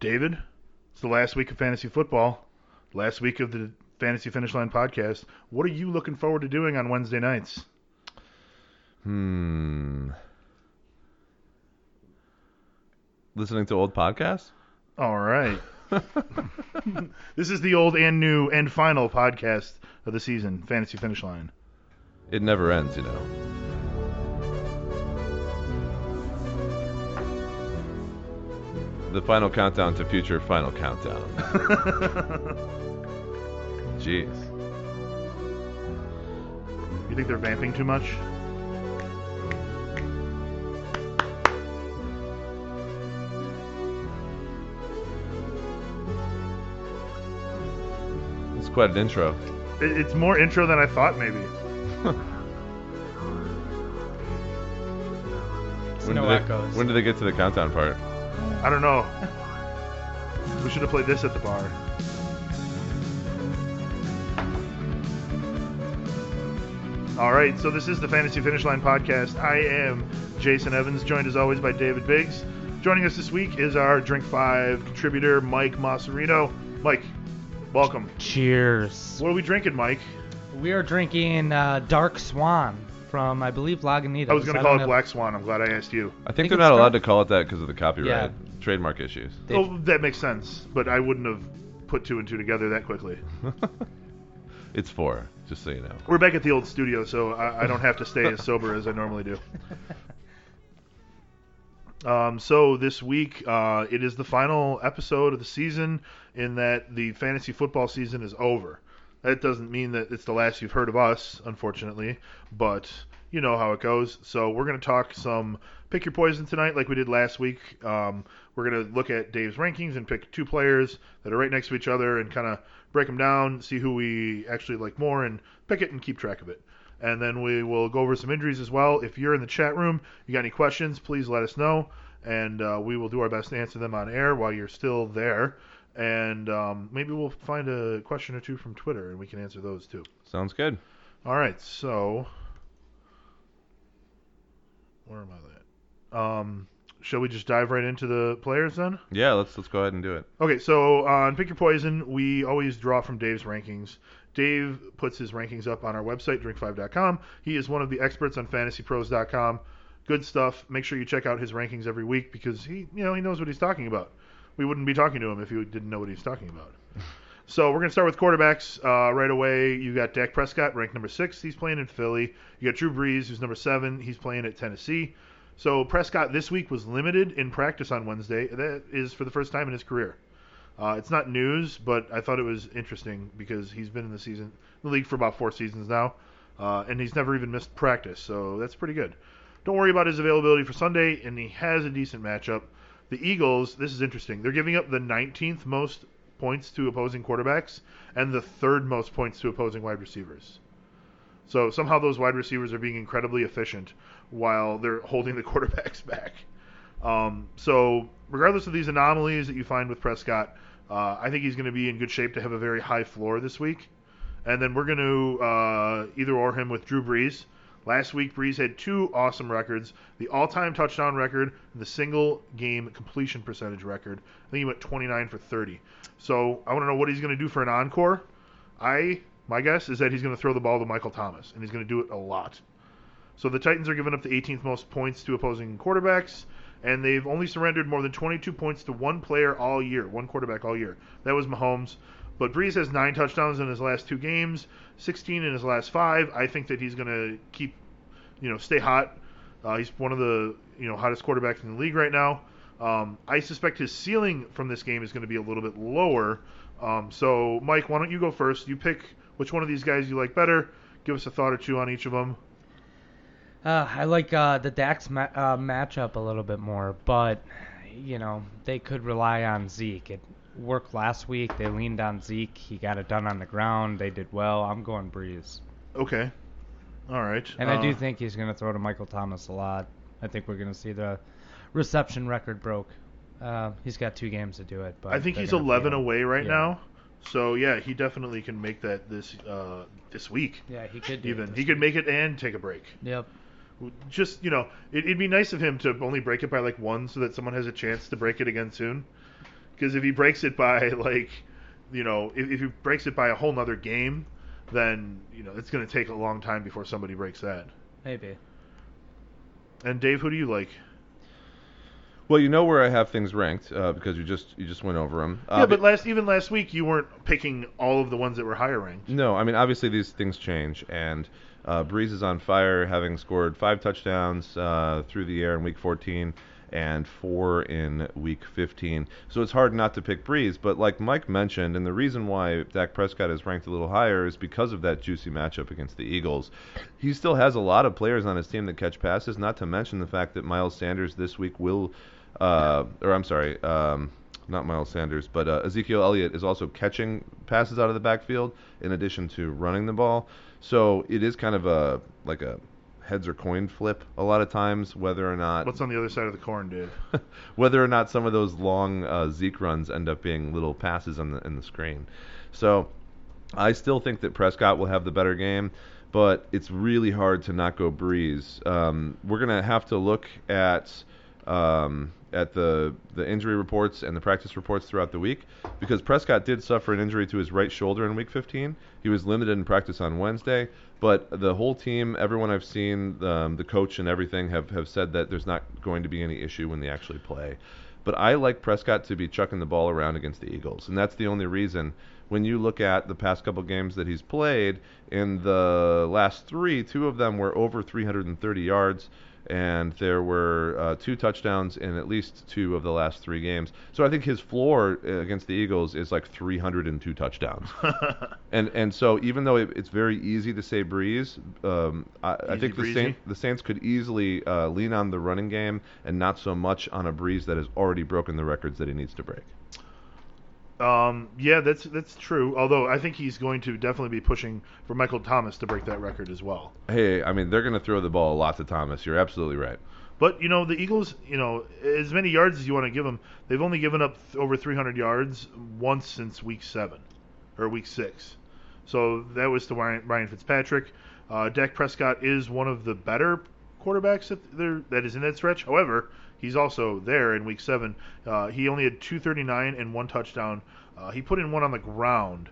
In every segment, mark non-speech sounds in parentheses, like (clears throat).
David, it's the last week of fantasy football, last week of the Fantasy Finish Line podcast. What are you looking forward to doing on Wednesday nights? Hmm. Listening to old podcasts? All right. (laughs) (laughs) this is the old and new and final podcast of the season, Fantasy Finish Line. It never ends, you know. The final countdown to future final countdown. (laughs) Jeez. You think they're vamping too much? It's quite an intro. It's more intro than I thought, maybe. (laughs) When no do they, echoes. When do they get to the countdown part? I don't know. We should have played this at the bar. All right, so this is the Fantasy Finish Line podcast. I am Jason Evans, joined as always by David Biggs. Joining us this week is our Drink Five contributor, Mike Mocerino. Mike, welcome. Cheers. What are we drinking, Mike? We are drinking uh, Dark Swan from, I believe, Lagunitas. I was going to call it know- Black Swan. I'm glad I asked you. I think, think they're not allowed to call it that because of the copyright Yeah. trademark issues. They- Oh, that makes sense, but I wouldn't have put two and two together that quickly. (laughs) it's four, just so you know. We're back at the old studio, so I, I don't have to stay as sober as I normally do. (laughs) Um, so this week, uh, it is the final episode of the season. In that the fantasy football season is over. That doesn't mean that it's the last you've heard of us, unfortunately, but you know how it goes. So we're going to talk some pick your poison tonight, like we did last week. Um, we're going to look at Dave's rankings and pick two players that are right next to each other and kind of break them down, see who we actually like more, and pick it and keep track of it. And then we will go over some injuries as well. If you're in the chat room, you got any questions, please let us know, and uh, we will do our best to answer them on air while you're still there. And um, maybe we'll find a question or two from Twitter, and we can answer those too. Sounds good. All right, so where am I at? Um, shall we just dive right into the players then? Yeah, let's let's go ahead and do it. Okay, so on Pick Your Poison, we always draw from Dave's rankings. Dave puts his rankings up on our website, drink5.com. He is one of the experts on fantasypros.com. Good stuff. Make sure you check out his rankings every week because he, you know, he knows what he's talking about. We wouldn't be talking to him if he didn't know what he's talking about. (laughs) so we're going to start with quarterbacks uh, right away. You got Dak Prescott, ranked number six. He's playing in Philly. You got Drew Brees, who's number seven. He's playing at Tennessee. So Prescott this week was limited in practice on Wednesday. That is for the first time in his career. Uh, it's not news, but I thought it was interesting because he's been in the season, the league for about four seasons now, uh, and he's never even missed practice. So that's pretty good. Don't worry about his availability for Sunday, and he has a decent matchup. The Eagles, this is interesting. They're giving up the 19th most points to opposing quarterbacks and the third most points to opposing wide receivers. So somehow those wide receivers are being incredibly efficient while they're holding the (laughs) quarterbacks back. Um, so regardless of these anomalies that you find with Prescott, uh, I think he's going to be in good shape to have a very high floor this week. And then we're going to uh, either or him with Drew Brees. Last week, Brees had two awesome records: the all-time touchdown record and the single-game completion percentage record. I think he went 29 for 30. So I want to know what he's going to do for an encore. I my guess is that he's going to throw the ball to Michael Thomas, and he's going to do it a lot. So the Titans are giving up the 18th most points to opposing quarterbacks, and they've only surrendered more than 22 points to one player all year, one quarterback all year. That was Mahomes. But Brees has nine touchdowns in his last two games, 16 in his last five. I think that he's going to keep, you know, stay hot. Uh, he's one of the you know hottest quarterbacks in the league right now. Um, I suspect his ceiling from this game is going to be a little bit lower. Um, so, Mike, why don't you go first? You pick which one of these guys you like better. Give us a thought or two on each of them. Uh, I like uh, the Dak's ma- uh, matchup a little bit more, but you know they could rely on Zeke. It worked last week. They leaned on Zeke. He got it done on the ground. They did well. I'm going Brees, Okay. All right. and I do Uh, think he's going to throw to Michael Thomas a lot. I think we're going to see the reception record broke. Uh, he's got two games to do it, but I think he's 11 away right Yeah. now. So yeah, he definitely can make that this uh, this week. Yeah, he could do Even he could make it and take a break. Yep. Just you know, it, it'd be nice of him to only break it by like one, so that someone has a chance to break it again soon. Because if he breaks it by like, you know, if, if he breaks it by a whole nother game, then you know it's going to take a long time before somebody breaks that. Maybe. And Dave, who do you like? Well, you know where I have things ranked uh, because you just you just went over them. yeah, but last even last week you weren't picking all of the ones that were higher ranked. No, I mean obviously these things change, and uh, Brees is on fire, having scored five touchdowns uh, through the air in Week 14 and four in Week 15. So it's hard not to pick Brees. But like Mike mentioned, and the reason why Dak Prescott is ranked a little higher is because of that juicy matchup against the Eagles. He still has a lot of players on his team that catch passes. Not to mention the fact that Miles Sanders this week will uh, or I'm sorry, um, not Miles Sanders, but uh, Ezekiel Elliott is also catching passes out of the backfield in addition to running the ball. So it is kind of a like a heads or coin flip a lot of times whether or not What's on the other side of the corn, Dave? (laughs) whether or not some of those long uh, Zeke runs end up being little passes in the in the screen. So I still think that Prescott will have the better game, but it's really hard to not go Brees. Um, we're gonna have to look at um, at the the injury reports and the practice reports throughout the week because Prescott did suffer an injury to his right shoulder in Week 15. He was limited in practice on Wednesday, but the whole team, everyone I've seen, um, the coach and everything have have said that there's not going to be any issue when they actually play. But I like Prescott to be chucking the ball around against the Eagles, and that's the only reason. When you look at the past couple games that he's played, in the last three, two of them were over 330 yards and there were uh, two touchdowns in at least two of the last three games. So I think his floor uh, against the Eagles is like 302 touchdowns. (laughs) and and so even though it, it's very easy to say Brees, um, I, I think the? Saints the Saints could easily uh, lean on the running game and not so much on a Brees that has already broken the records that he needs to break. Um, yeah, that's that's true. Although I think he's going to definitely be pushing for Michael Thomas to break that record as well. Hey, I mean they're going to throw the ball a lot to Thomas. You're absolutely right. But you know the Eagles, you know, as many yards as you want to give them, they've only given up th- over 300 yards once since week seven or week six. So that was to Ryan, Ryan Fitzpatrick. Uh, Dak Prescott is one of the better quarterbacks that there that is in that stretch. However, he's also there in week seven. Uh, he only had 239 and one touchdown. Uh, he put in one on the ground,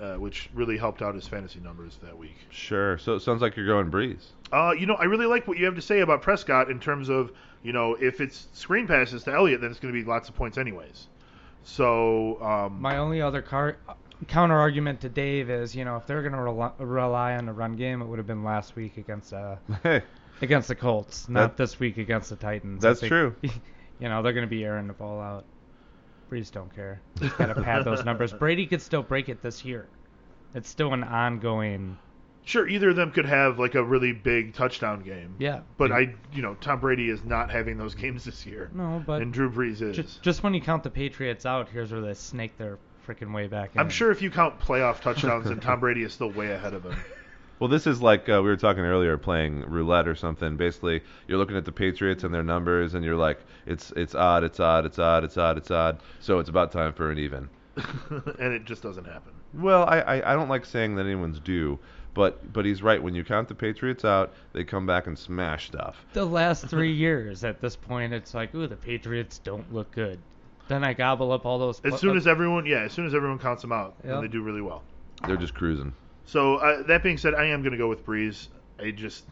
uh, which really helped out his fantasy numbers that week. Sure. So it sounds like you're going Brees. Uh, you know, I really like what you have to say about Prescott in terms of, you know, if it's screen passes to Elliott, then it's going to be lots of points anyways. So, um, My only other car- counter argument to Dave is, you know, if they're going to rely, rely on the run game, it would have been last week against uh, Hey, against the Colts, not That- this week against the Titans. That's think- true. (laughs) You know, they're going to be airing the ball out. Brees don't care. He's got to pad those (laughs) numbers. Brady could still break it this year. It's still an ongoing. sure, either of them could have like a really big touchdown game. Yeah. But I, you know, Tom Brady is not having those games this year, No, but and Drew Brees is. just, just when you count the Patriots out, here's where they snake their freaking way back in. I'm sure if you count playoff touchdowns, and (laughs) Tom Brady is still way ahead of him. Well, this is like uh, we were talking earlier, playing roulette or something. Basically, you're looking at the Patriots and their numbers, and you're like, it's it's odd, it's odd, it's odd, it's odd, it's odd. So it's about time for an even. (laughs) and it just doesn't happen. Well, I, I, I don't like saying that anyone's due, but but he's right. When you count the Patriots out, they come back and smash stuff. the last three (laughs) years at this point, it's like, ooh, the Patriots don't look good. Then I gobble up all those. As soon as everyone, yeah, as soon as everyone counts them out, then Yep. they do really well. They're just cruising. So uh, that being said, I am going to go with Brees. I just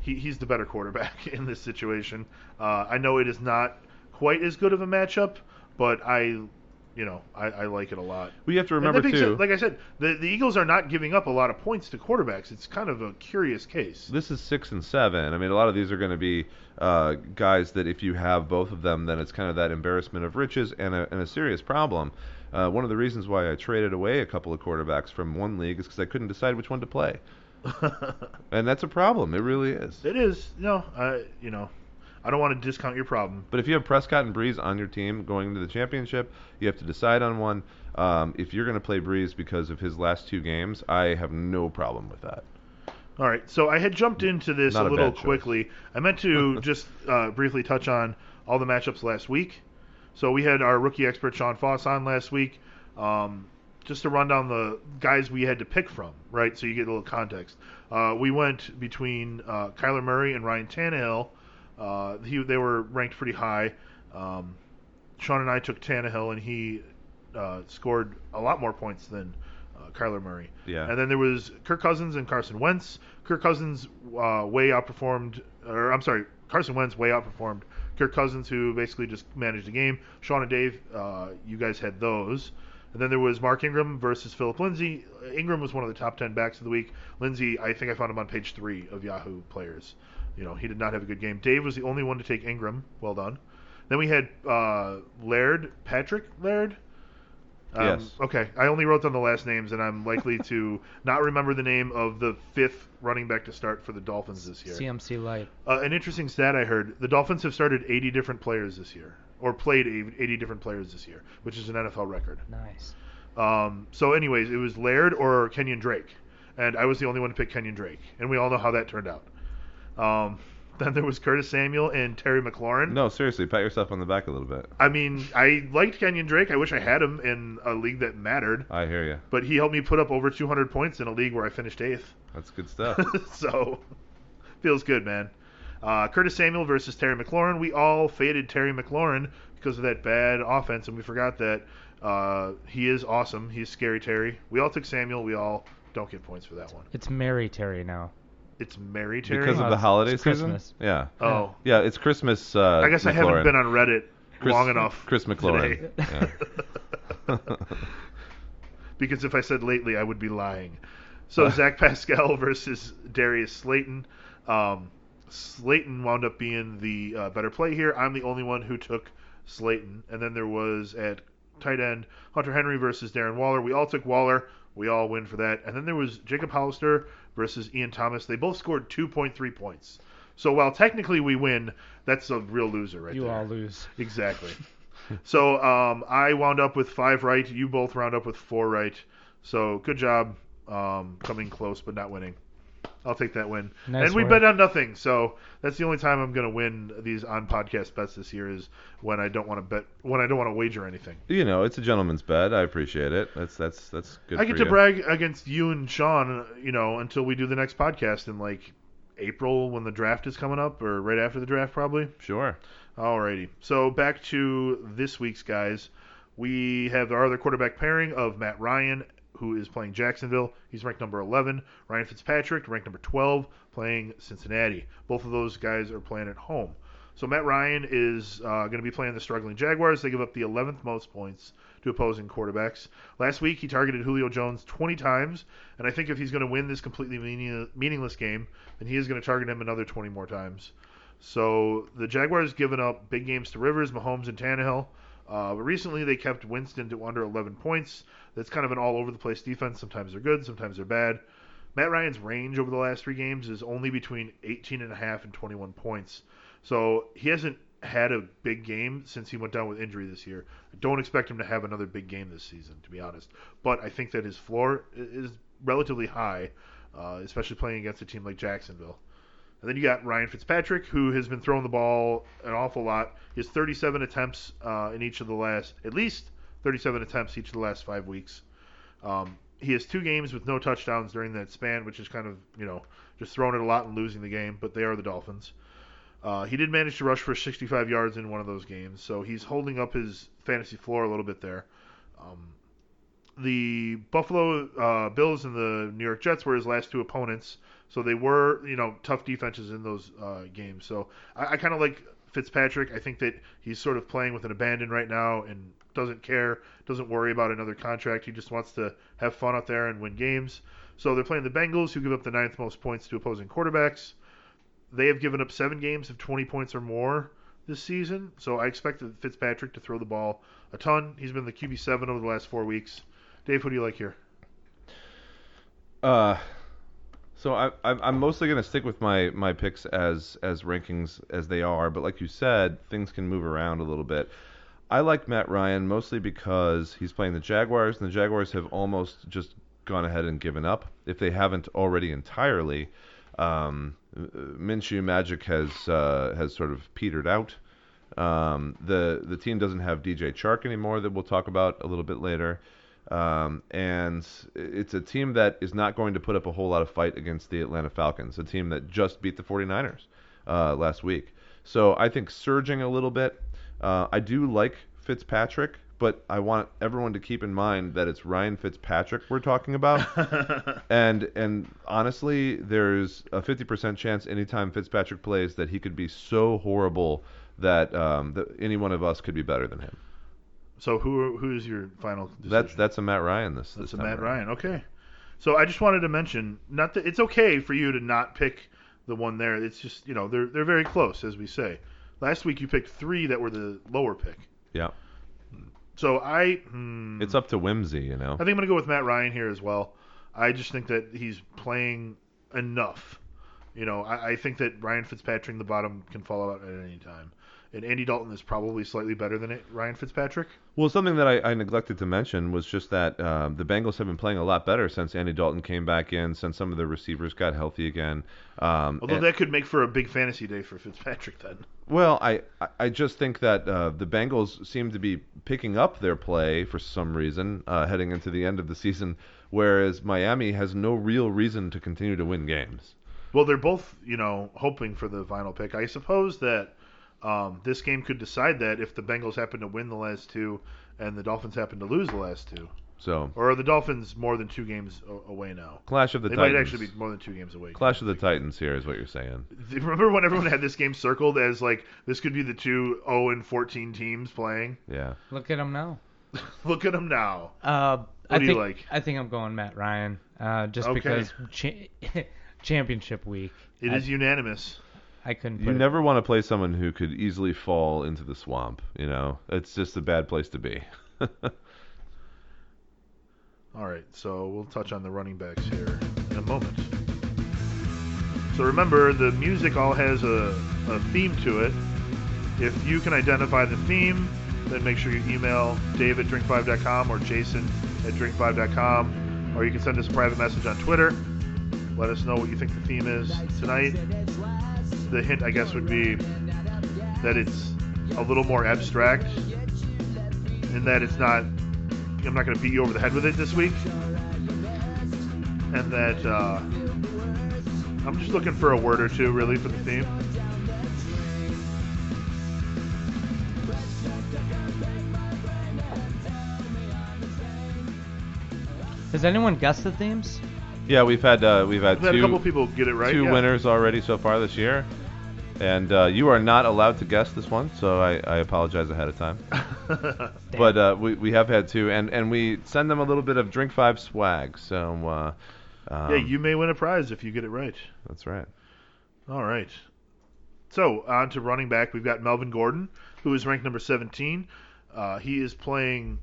he, he's the better quarterback (laughs) in this situation. Uh, I know it is not quite as good of a matchup, but I, you know, I, I like it a lot. We have to remember too. said, like I said, the the Eagles are not giving up a lot of points to quarterbacks. It's kind of a curious case. this is six and seven. I mean, a lot of these are going to be uh, guys that if you have both of them, then it's kind of that embarrassment of riches and a, and a serious problem. Uh, one of the reasons why I traded away a couple of quarterbacks from one league is because I couldn't decide which one to play, (laughs) and that's a problem. It really is. it is no, I you know, I don't want to discount your problem. But if you have Prescott and Brees on your team going into the championship, you have to decide on one. Um, if you're going to play Brees because of his last two games, I have no problem with that. All right, so I had jumped into this Not a little quickly. I meant to (laughs) just uh, briefly touch on all the matchups last week. So we had our rookie expert Sean Foss on last week, um, just to run down the guys we had to pick from, right? So you get a little context. Uh, we went between uh, Kyler Murray and Ryan Tannehill. Uh, he, they were ranked pretty high. Um, Sean and I took Tannehill, and he uh, scored a lot more points than uh, Kyler Murray. Yeah. And then there was Kirk Cousins and Carson Wentz. Kirk Cousins uh, way outperformed, or I'm sorry, Carson Wentz way outperformed Kirk Cousins, who basically just managed the game. Sean and Dave, uh, you guys had those. And then there was Mark Ingram versus Phillip Lindsay. Ingram was one of the top 10 backs of the week. Lindsay, I think I found him on page three of Yahoo players. You know, he did not have a good game. Dave was the only one to take Ingram. Well done. Then we had uh, Laird, Patrick Laird. Um, Yes. Okay, I only wrote down the last names, and I'm likely to (laughs) not remember the name of the fifth running back to start for the Dolphins this year. CMC Light. Uh, an interesting stat I heard: the Dolphins have started 80 different players this year, or played 80 different players this year, which is an NFL record. Nice. Um, so, anyways, it was Laird or Kenyan Drake, and I was the only one to pick Kenyan Drake, and we all know how that turned out. Um, (laughs) then there was Curtis Samuel and Terry McLaurin. No, seriously, pat yourself on the back a little bit. I mean, I liked Kenyan Drake. I wish I had him in a league that mattered, I hear you. but he helped me put up over 200 points in a league where I finished eighth. That's good stuff. (laughs) so feels good, man. Uh, Curtis Samuel versus Terry McLaurin. We all faded Terry McLaurin because of that bad offense, and we forgot that uh, he is awesome. He's scary Terry. We all took Samuel. We all don't get points for that one. It's Mary Terry now. It's Mary Terry. because of the it's- holiday it's season. Christmas. Yeah. oh, Yeah, it's Christmas. Uh, I guess I haven't McLaurin. been on Reddit Chris- long enough. Chris McLaurin. (laughs) today. because if I said lately, I would be lying. So Zach Pascal (laughs) versus Darius Slayton. Um, Slayton wound up being the uh, better play here. I'm the only one who took Slayton, and then there was at tight end Hunter Henry versus Darren Waller. We all took Waller. We all win for that. And then there was Jacob Hollister versus Ian Thomas. They both scored 2.3 points. So while technically we win, that's a real loser right you there. all lose. Exactly. (laughs) so um, I wound up with five right. You both round up with four right. So good job um, coming close but not winning. I'll take that win. Nice and we work. bet on nothing. So that's the only time I'm going to win these on podcast bets this year is when I don't want to bet when I don't want to wager anything. You know, it's a gentleman's bet. I appreciate it. That's that's that's good. I for get to you. brag against you and Sean, you know, until we do the next podcast in like April when the draft is coming up or right after the draft probably. Sure. Alrighty. So back to this week's guys. We have our other quarterback pairing of Matt Ryan, who is playing Jacksonville. He's ranked number 11. Ryan Fitzpatrick, ranked number 12, playing Cincinnati. Both of those guys are playing at home. So Matt Ryan is uh, going to be playing the struggling Jaguars. They give up the 11th most points to opposing quarterbacks. Last week he targeted Julio Jones 20 times, and I think if he's going to win this completely meaning- meaningless game, then he is going to target him another 20 more times. So the Jaguars given up big games to Rivers, Mahomes, and Tannehill. Uh, but recently they kept Winston to under 11 points. That's kind of an all over the place defense. Sometimes they're good, sometimes they're bad. Matt Ryan's range over the last three games is only between 18 and a half and 21 points. So he hasn't had a big game since he went down with injury this year. I don't expect him to have another big game this season, to be honest. But I think that his floor is relatively high, uh, especially playing against a team like Jacksonville. And then you got Ryan Fitzpatrick, who has been throwing the ball an awful lot. He has 37 attempts uh, in each of the last, at least 37 attempts each of the last five weeks. Um, he has two games with no touchdowns during that span, which is kind of, you know, just throwing it a lot and losing the game, but they are the Dolphins. Uh, he did manage to rush for 65 yards in one of those games, so he's holding up his fantasy floor a little bit there. Um, the Buffalo uh, Bills and the New York Jets were his last two opponents, so they were, you know, tough defenses in those uh, games. So I, I kind of like Fitzpatrick. I think that he's sort of playing with an abandon right now and doesn't care, doesn't worry about another contract. He just wants to have fun out there and win games. So they're playing the Bengals, who give up the ninth most points to opposing quarterbacks. They have given up seven games of 20 points or more this season, so I expect Fitzpatrick to throw the ball a ton. He's been the QB seven over the last four weeks. Dave, who do you like here? Uh, so I, I'm mostly going to stick with my, my picks as as rankings as they are, but like you said, things can move around a little bit. I like Matt Ryan mostly because he's playing the Jaguars, and the Jaguars have almost just gone ahead and given up, if they haven't already entirely. Um, Minshew magic has uh, has sort of petered out. Um, the the team doesn't have DJ Chark anymore that we'll talk about a little bit later. Um, and it's a team that is not going to put up a whole lot of fight against the Atlanta Falcons, a team that just beat the 49ers uh, last week. So I think surging a little bit. Uh, I do like Fitzpatrick, but I want everyone to keep in mind that it's Ryan Fitzpatrick we're talking about. (laughs) and and honestly, there's a 50% chance anytime Fitzpatrick plays that he could be so horrible that um, that any one of us could be better than him. So who who's your final? Decision? That's that's a Matt Ryan this That's this a Matt around. Ryan. Okay. So I just wanted to mention, not that it's okay for you to not pick the one there. It's just you know they're they're very close as we say. Last week you picked three that were the lower pick. Yeah, So I hmm, it's up to whimsy, you know. I think I'm gonna go with Matt Ryan here as well. I just think that he's playing enough. You know, I, I think that Ryan Fitzpatrick, in the bottom, can fall out at any time. And Andy Dalton is probably slightly better than it, Ryan Fitzpatrick. Well, something that I, I neglected to mention was just that um, the Bengals have been playing a lot better since Andy Dalton came back in, since some of the receivers got healthy again. Um, Although and- that could make for a big fantasy day for Fitzpatrick then. Well, I I- I just think that uh, the Bengals seem to be picking up their play for some reason uh, heading into the end of the season, whereas Miami has no real reason to continue to win games. Well, they're both, you know, hoping for the final pick. I suppose that um, this game could decide that if the Bengals happen to win the last two and the Dolphins happen to lose the last two. So Or are the Dolphins more than two games away now? clash of the they Titans. might actually be more than two games away. clash of the Titans here is what you're saying. Remember when everyone had this game circled as like this could be the two 0 and 14 teams playing? Yeah. Look at them now. (laughs) Look at them now. Uh, I do you think like? I think I'm going Matt Ryan, uh, just Okay. because cha- (laughs) championship week. It I, is unanimous. I couldn't. You it- never want to play someone who could easily fall into the swamp. You know, it's just a bad place to be. (laughs) All right, so we'll touch on the running backs here in a moment. So remember, the music all has a, a theme to it. If you can identify the theme, then make sure you email dave at drink5.com or jason at drink5.com, or you can send us a private message on Twitter. Let us know what you think the theme is tonight. The hint, I guess, would be that it's a little more abstract, and that it's not I'm not going to beat you over the head with it this week. And that uh, I'm just looking for a word or two, really, for the theme. Has anyone guessed the themes? yeah, we've had uh, we've had We've had a two couple people get it right. two yeah. winners already so far this year, and uh, you are not allowed to guess this one, so I, I apologize ahead of time. (laughs) But uh, we, we have had two, and, and we send them a little bit of Drink Five swag. So uh, um, yeah, you may win a prize if you get it right. That's right. All right. So on to running back. We've got Melvin Gordon, who is ranked number 17. Uh, he is playing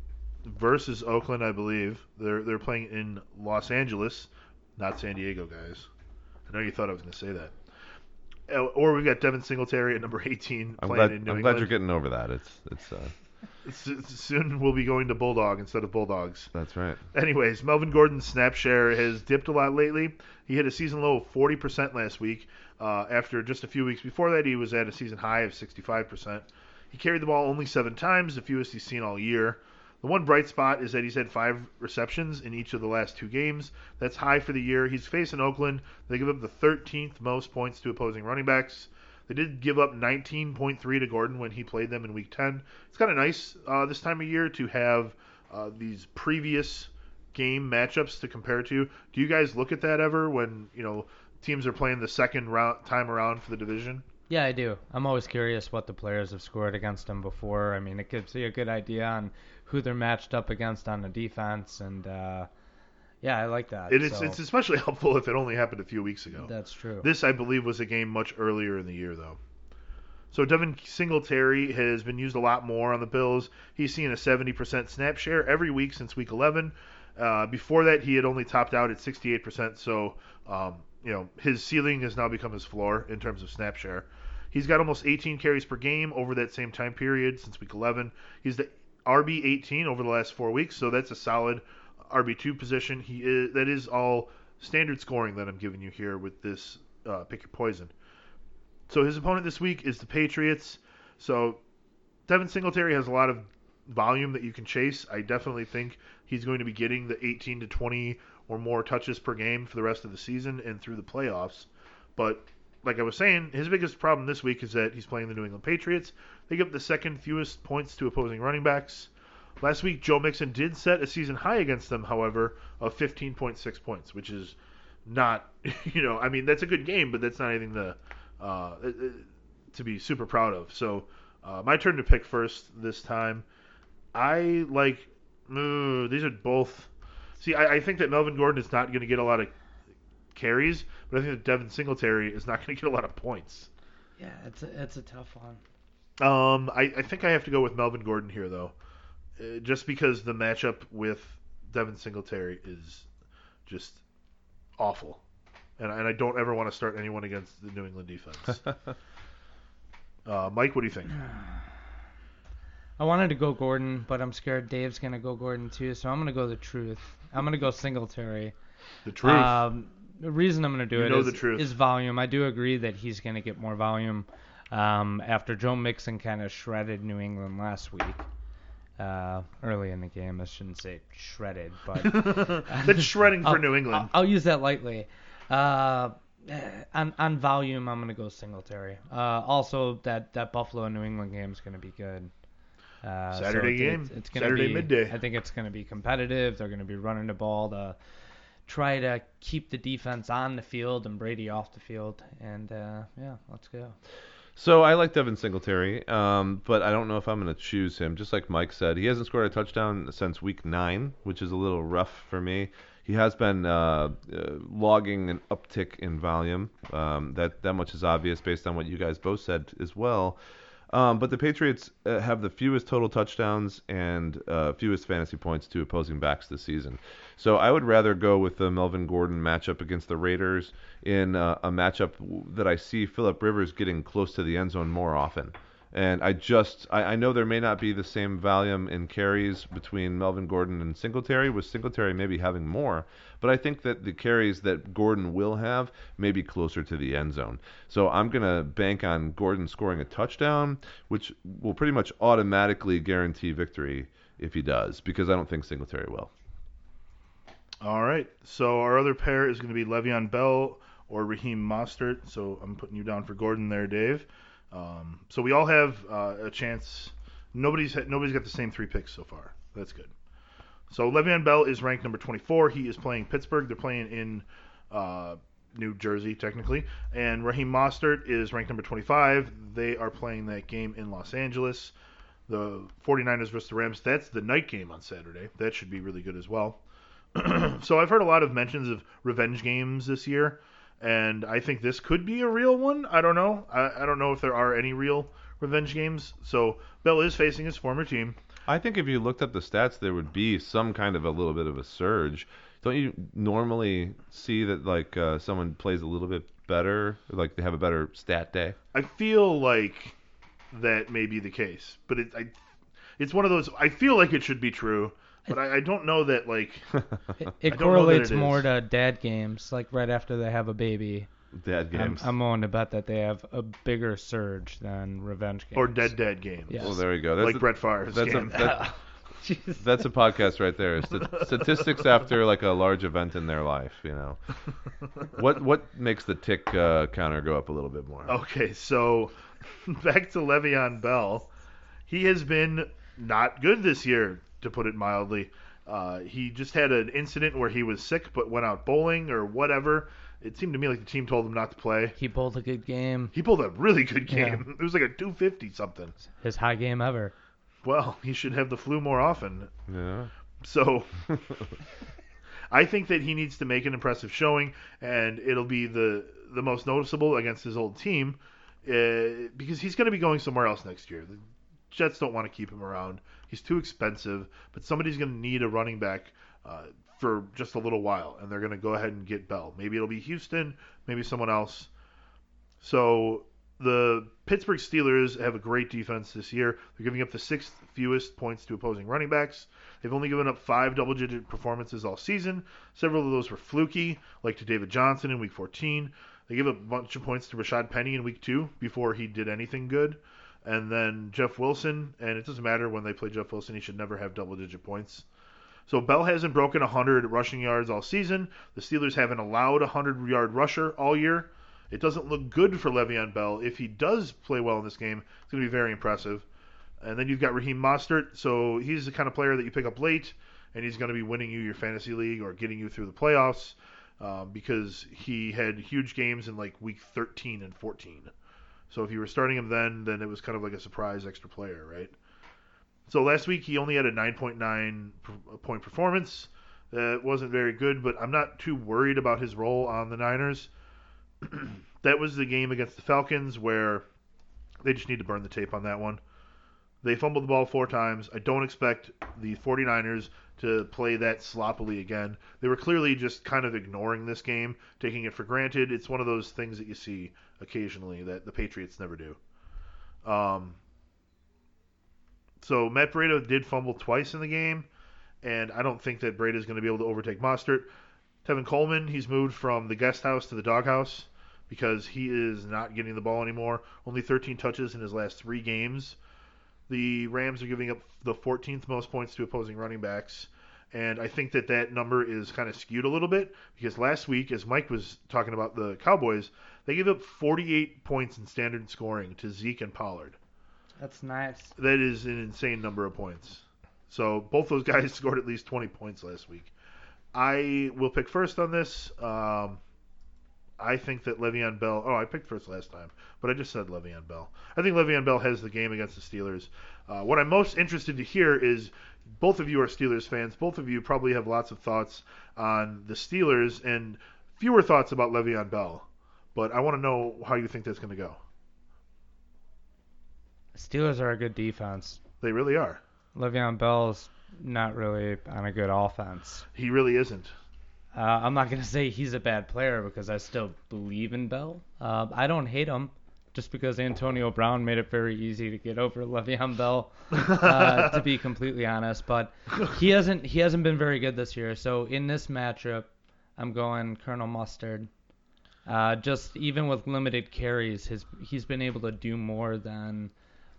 versus Oakland, I believe. They're they're playing in Los Angeles, not San Diego, guys. I know you thought I was going to say that. Uh, Or we've got Devin Singletary at number 18 I'm playing glad in New I'm England. glad you're getting over that. It's it's uh, soon we'll be going to Bulldog instead of Bulldogs. that's right. Anyways, Melvin Gordon's snap share has dipped a lot lately. He hit a season low of 40% last week. Uh, after just a few weeks before that, he was at a season high of 65%. He carried the ball only seven times, the fewest he's seen all year. The one bright spot is that he's had five receptions in each of the last two games. That's high for the year. He's facing Oakland. They give up the 13th most points to opposing running backs. They did give up 19.3 to Gordon when he played them in Week 10. It's kind of nice uh, this time of year to have uh, these previous game matchups to compare to. Do you guys look at that ever when you know teams are playing the second round time around for the division? Yeah, I do. I'm always curious what the players have scored against them before. I mean, it gives you a good idea on who they're matched up against on the defense, and uh, yeah, I like that. It is, so It's especially (laughs) helpful if it only happened a few weeks ago. that's true. This, I believe, was a game much earlier in the year, though. So Devin Singletary has been used a lot more on the Bills. He's seen a 70% snap share every week since Week 11. Uh, before that, he had only topped out at 68%. So, um, you know, his ceiling has now become his floor in terms of snap share. He's got almost 18 carries per game over that same time period since Week 11. He's the RB 18 over the last four weeks, so that's a solid RB two position. He is that is all standard scoring that I'm giving you here with this uh, pick your poison. So his opponent this week is the Patriots. So Devin Singletary has a lot of volume that you can chase. I definitely think he's going to be getting the 18 to 20 or more touches per game for the rest of the season and through the playoffs. But like I was saying, his biggest problem this week is that he's playing the New England Patriots. They give up the second fewest points to opposing running backs. Last week, Joe Mixon did set a season high against them, however, of 15.6 points, which is not, (laughs) you know, I mean, that's a good game, but that's not anything to, uh, to be super proud of. So, uh, my turn to pick first this time. I like, uh, these are both. See, I, I think that Melvin Gordon is not going to get a lot of carries, but I think that Devin Singletary is not (laughs) going to get a lot of points. Yeah, it's a, it's a tough one. Um, I, I think I have to go with Melvin Gordon here, though, uh, just because the matchup with Devin Singletary is just awful, and, and I don't ever want to start anyone against the New England defense. (laughs) uh, Mike, what do you think? I wanted to go Gordon, but I'm scared Dave's gonna go Gordon too, so I'm gonna go the truth. I'm gonna go Singletary. The truth. Um, the reason I'm gonna do You it know is, the truth. is volume. I do agree that he's gonna get more volume. Um, after Joe Mixon kind of shredded New England last week, uh, early in the game. I shouldn't say shredded, but (laughs) That's shredding for New England. I'll, I'll use that lightly. Uh, on on volume, I'm gonna go Singletary. Uh, also, that that Buffalo and New England game is gonna be good. Uh, so Saturday it's- game. It's, it's gonna Saturday be, midday. I think it's gonna be competitive. They're gonna be running the ball to try to keep the defense on the field and Brady off the field. And uh, yeah, let's go. So I like Devin Singletary, um, but I don't know if I'm going to choose him. Just like Mike said, he hasn't scored a touchdown since week nine, which is a little rough for me. He has been uh, uh, logging an uptick in volume. Um, that that much is obvious based on what you guys both said as well. Um, but the Patriots uh, have the fewest total touchdowns and uh, fewest fantasy points to opposing backs this season. So I would rather go with the Melvin Gordon matchup against the Raiders in uh, a matchup that I see Philip Rivers getting close to the end zone more often. And I just I, I know there may not be the same volume in carries between Melvin Gordon and Singletary, with Singletary maybe having more, but I think that the carries that Gordon will have may be closer to the end zone. So I'm gonna bank on Gordon scoring a touchdown, which will pretty much automatically guarantee victory if he does, because I don't think Singletary will. All right. So our other pair is to be Le'Veon Bell or Raheem Mostert. So I'm putting you down for Gordon there, Dave. Um, so we all have uh, a chance. Nobody's nobody's got the same three picks so far. That's good. So Le'Veon Bell is ranked number 24. He is playing Pittsburgh. They're playing in uh, New Jersey, technically. And Raheem Mostert is ranked number 25. They are playing that game in Los Angeles. The 49ers versus the Rams. That's the night game on Saturday. That should be really good as well. (clears throat) so I've heard a lot of mentions of revenge games this year, and I think this could be a real one. I don't know. I, I don't know if there are any real revenge games. So Bell is facing his former team. I think if you looked up the stats, there would be some kind of a little bit of a surge. Don't you normally see that like uh, someone plays a little bit better, like they have a better stat day? I feel like that may be the case, but it, I, it's one of those. I feel like it should be true, but I, I don't know that like. (laughs) It, it don't know that correlates it more is. to dad games, like right after they have a baby. Dad I'm, games. I'm willing to bet that they have a bigger surge than revenge games. Or dead dead games. Yeah. well, there you go. That's like a, Brett Favre's that's a, game. that, (laughs) that's a podcast right there. St- (laughs) statistics after like a large event in their life. You know, what what makes the tick uh, counter go up a little bit more? Okay, so back to Le'Veon Bell. He has been not good this year, to put it mildly. Uh, he just had an incident where he was sick but went out bowling or whatever. It seemed to me like the team told him not to play. He pulled a good game, He pulled a really good Yeah. game. (laughs) It was like a 250 something. his high game ever. Well, (laughs) he should have the flu more often. Yeah. So (laughs) I think that he needs to make an impressive showing, and it'll be the the most noticeable against his old team, uh, because he's going to be going somewhere else next year. The Jets don't want to keep him around. He's too expensive, but somebody's going to need a running back uh, for just a little while, and they're going to go ahead and get Bell. Maybe it'll be Houston, maybe someone else. So the Pittsburgh Steelers have a great defense this year. They're giving up the sixth fewest points to opposing running backs. They've only given up five double digit performances all season. Several of those were fluky, like to David Johnson in week 14. They gave a bunch of points to Rashaad Penny in week 2 before he did anything good. And then Jeff Wilson, and it doesn't matter when they play Jeff Wilson, he should never have double digit points. So Bell hasn't broken 100 rushing yards all season. The Steelers haven't allowed a 100 yard rusher all year. It doesn't look good for Le'Veon Bell. If he does play well in this game, it's going to be very impressive. And then you've got Raheem Mostert, so he's the kind of player that you pick up late, and he's going to be winning you your fantasy league or getting you through the playoffs um, because he had huge games in like week 13 and 14. So if you were starting him then, then it was kind of like a surprise extra player, right? So last week he only had a 9.9 point performance. That wasn't very good, but I'm not too worried about his role on the Niners. (clears throat) that was the game against the Falcons where they just need to burn the tape on that one. They fumbled the ball four times. I don't expect the 49ers to play that sloppily again. They were clearly just kind of ignoring this game, taking it for granted. It's one of those things that you see occasionally that the Patriots never do. Um, so Matt Breida did fumble twice in the game, and I don't think that Breida is going to be able to overtake Mostert. Tevin Coleman, he's moved from the guest house to the doghouse because he is not getting the ball anymore. Only 13 touches in his last three games. The Rams are giving up the 14th most points to opposing running backs. And I think that that number is kind of skewed a little bit because last week, as Mike was talking about the Cowboys, they gave up 48 points in standard scoring to Zeke and Pollard. That's nice. That is an insane number of points. So both those guys (laughs) scored at least 20 points last week. I will pick first on this. Um, I think that Le'Veon Bell. Oh, I picked first last time, but I just said Le'Veon Bell. I think Le'Veon Bell has the game against the Steelers. Uh, what I'm most interested to hear is both of you are Steelers fans. Both of you probably have lots of thoughts on the Steelers and fewer thoughts about Le'Veon Bell. But I want to know how you think that's going to go. Steelers are a good defense. They really are. Le'Veon Bell's not really on a good offense. He really isn't. Uh, I'm not gonna (laughs) say he's a bad player because I still believe in Bell. Uh, I don't hate him just because Antonio Brown made it very easy to get over (laughs) Le'Veon Bell. Uh, to be completely honest, but he hasn't he hasn't been very good this year. So in this matchup, I'm going Colonel Mustard. Uh, just even with limited carries, his he's been able to do more than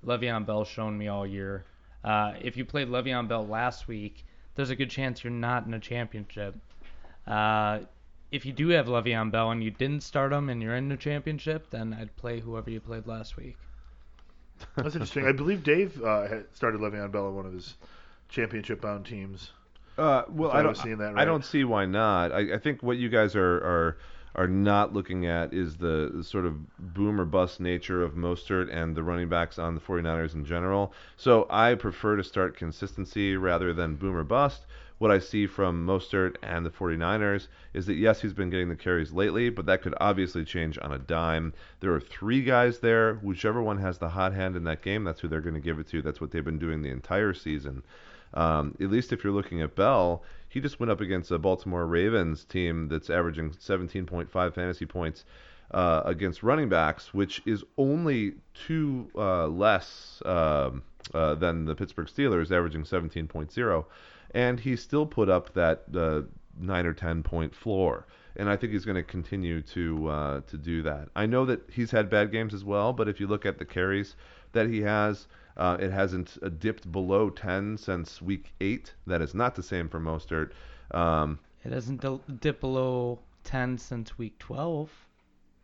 Le'Veon Bell shown me all year. Uh, if you played Le'Veon Bell last week, there's a good chance you're not in a championship. Uh, if you do have Le'Veon Bell and you didn't start him and you're in the championship, then I'd play whoever you played last week. That's (laughs) interesting. I believe Dave uh, started Le'Veon Bell on one of his championship-bound teams. Uh, well, I I don't. was seeing that I don't see why not. I, I think what you guys are are are not looking at is the, the sort of boom or bust nature of Mostert and the running backs on the 49ers in general. So I prefer to start consistency rather than boom or bust. What I see from Mostert and the 49ers is that yes, he's been getting the carries lately, but that could obviously change on a dime. There are three guys there. Whichever one has the hot hand in that game, that's who they're going to give it to. That's what they've been doing the entire season. Um, at least if you're looking at Bell, he just went up against a Baltimore Ravens team that's averaging 17.5 fantasy points uh, against running backs, which is only two uh, less um uh, than the Pittsburgh Steelers, averaging 17.0, and he still put up that uh, nine or 10 point floor. And I think he's going to continue to uh, to do that. I know that he's had bad games as well, but if you look at the carries that he has, uh, it hasn't uh, dipped below 10 since week eight. That is not the same for Mostert. Um, It hasn't dipped below 10 since week 12.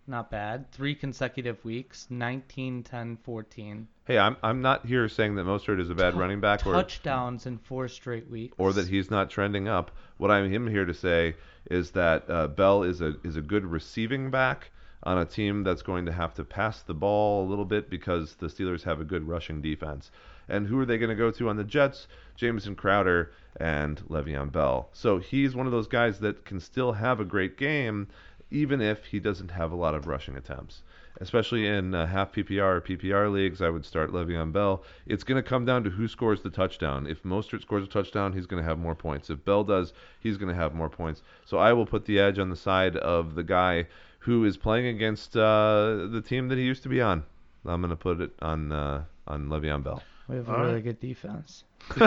Not bad. Three consecutive weeks 19, 10, 14. hey, I'm I'm not here saying that Mostert is a bad Tou- running back or Touchdowns in four straight weeks. or that he's not trending up. What I'm him here to say is that uh, Bell is a is a good receiving back on a team that's going to have to pass the ball a little bit because the Steelers have a good rushing defense. And who are they going to go to on the Jets? Jamison Crowder and Le'Veon Bell. So he's one of those guys that can still have a great game, even if he doesn't have a lot of rushing attempts. Especially in uh, half PPR or PPR leagues, I would start Le'Veon Bell. It's going to come down to who scores the touchdown. If Mostert scores a touchdown, he's going to have more points. If Bell does, he's going to have more points. So I will put the edge on the side of the guy who is playing against uh, the team that he used to be on. I'm going to put it on uh, on Le'Veon Bell. We have a All really right. good defense. (laughs)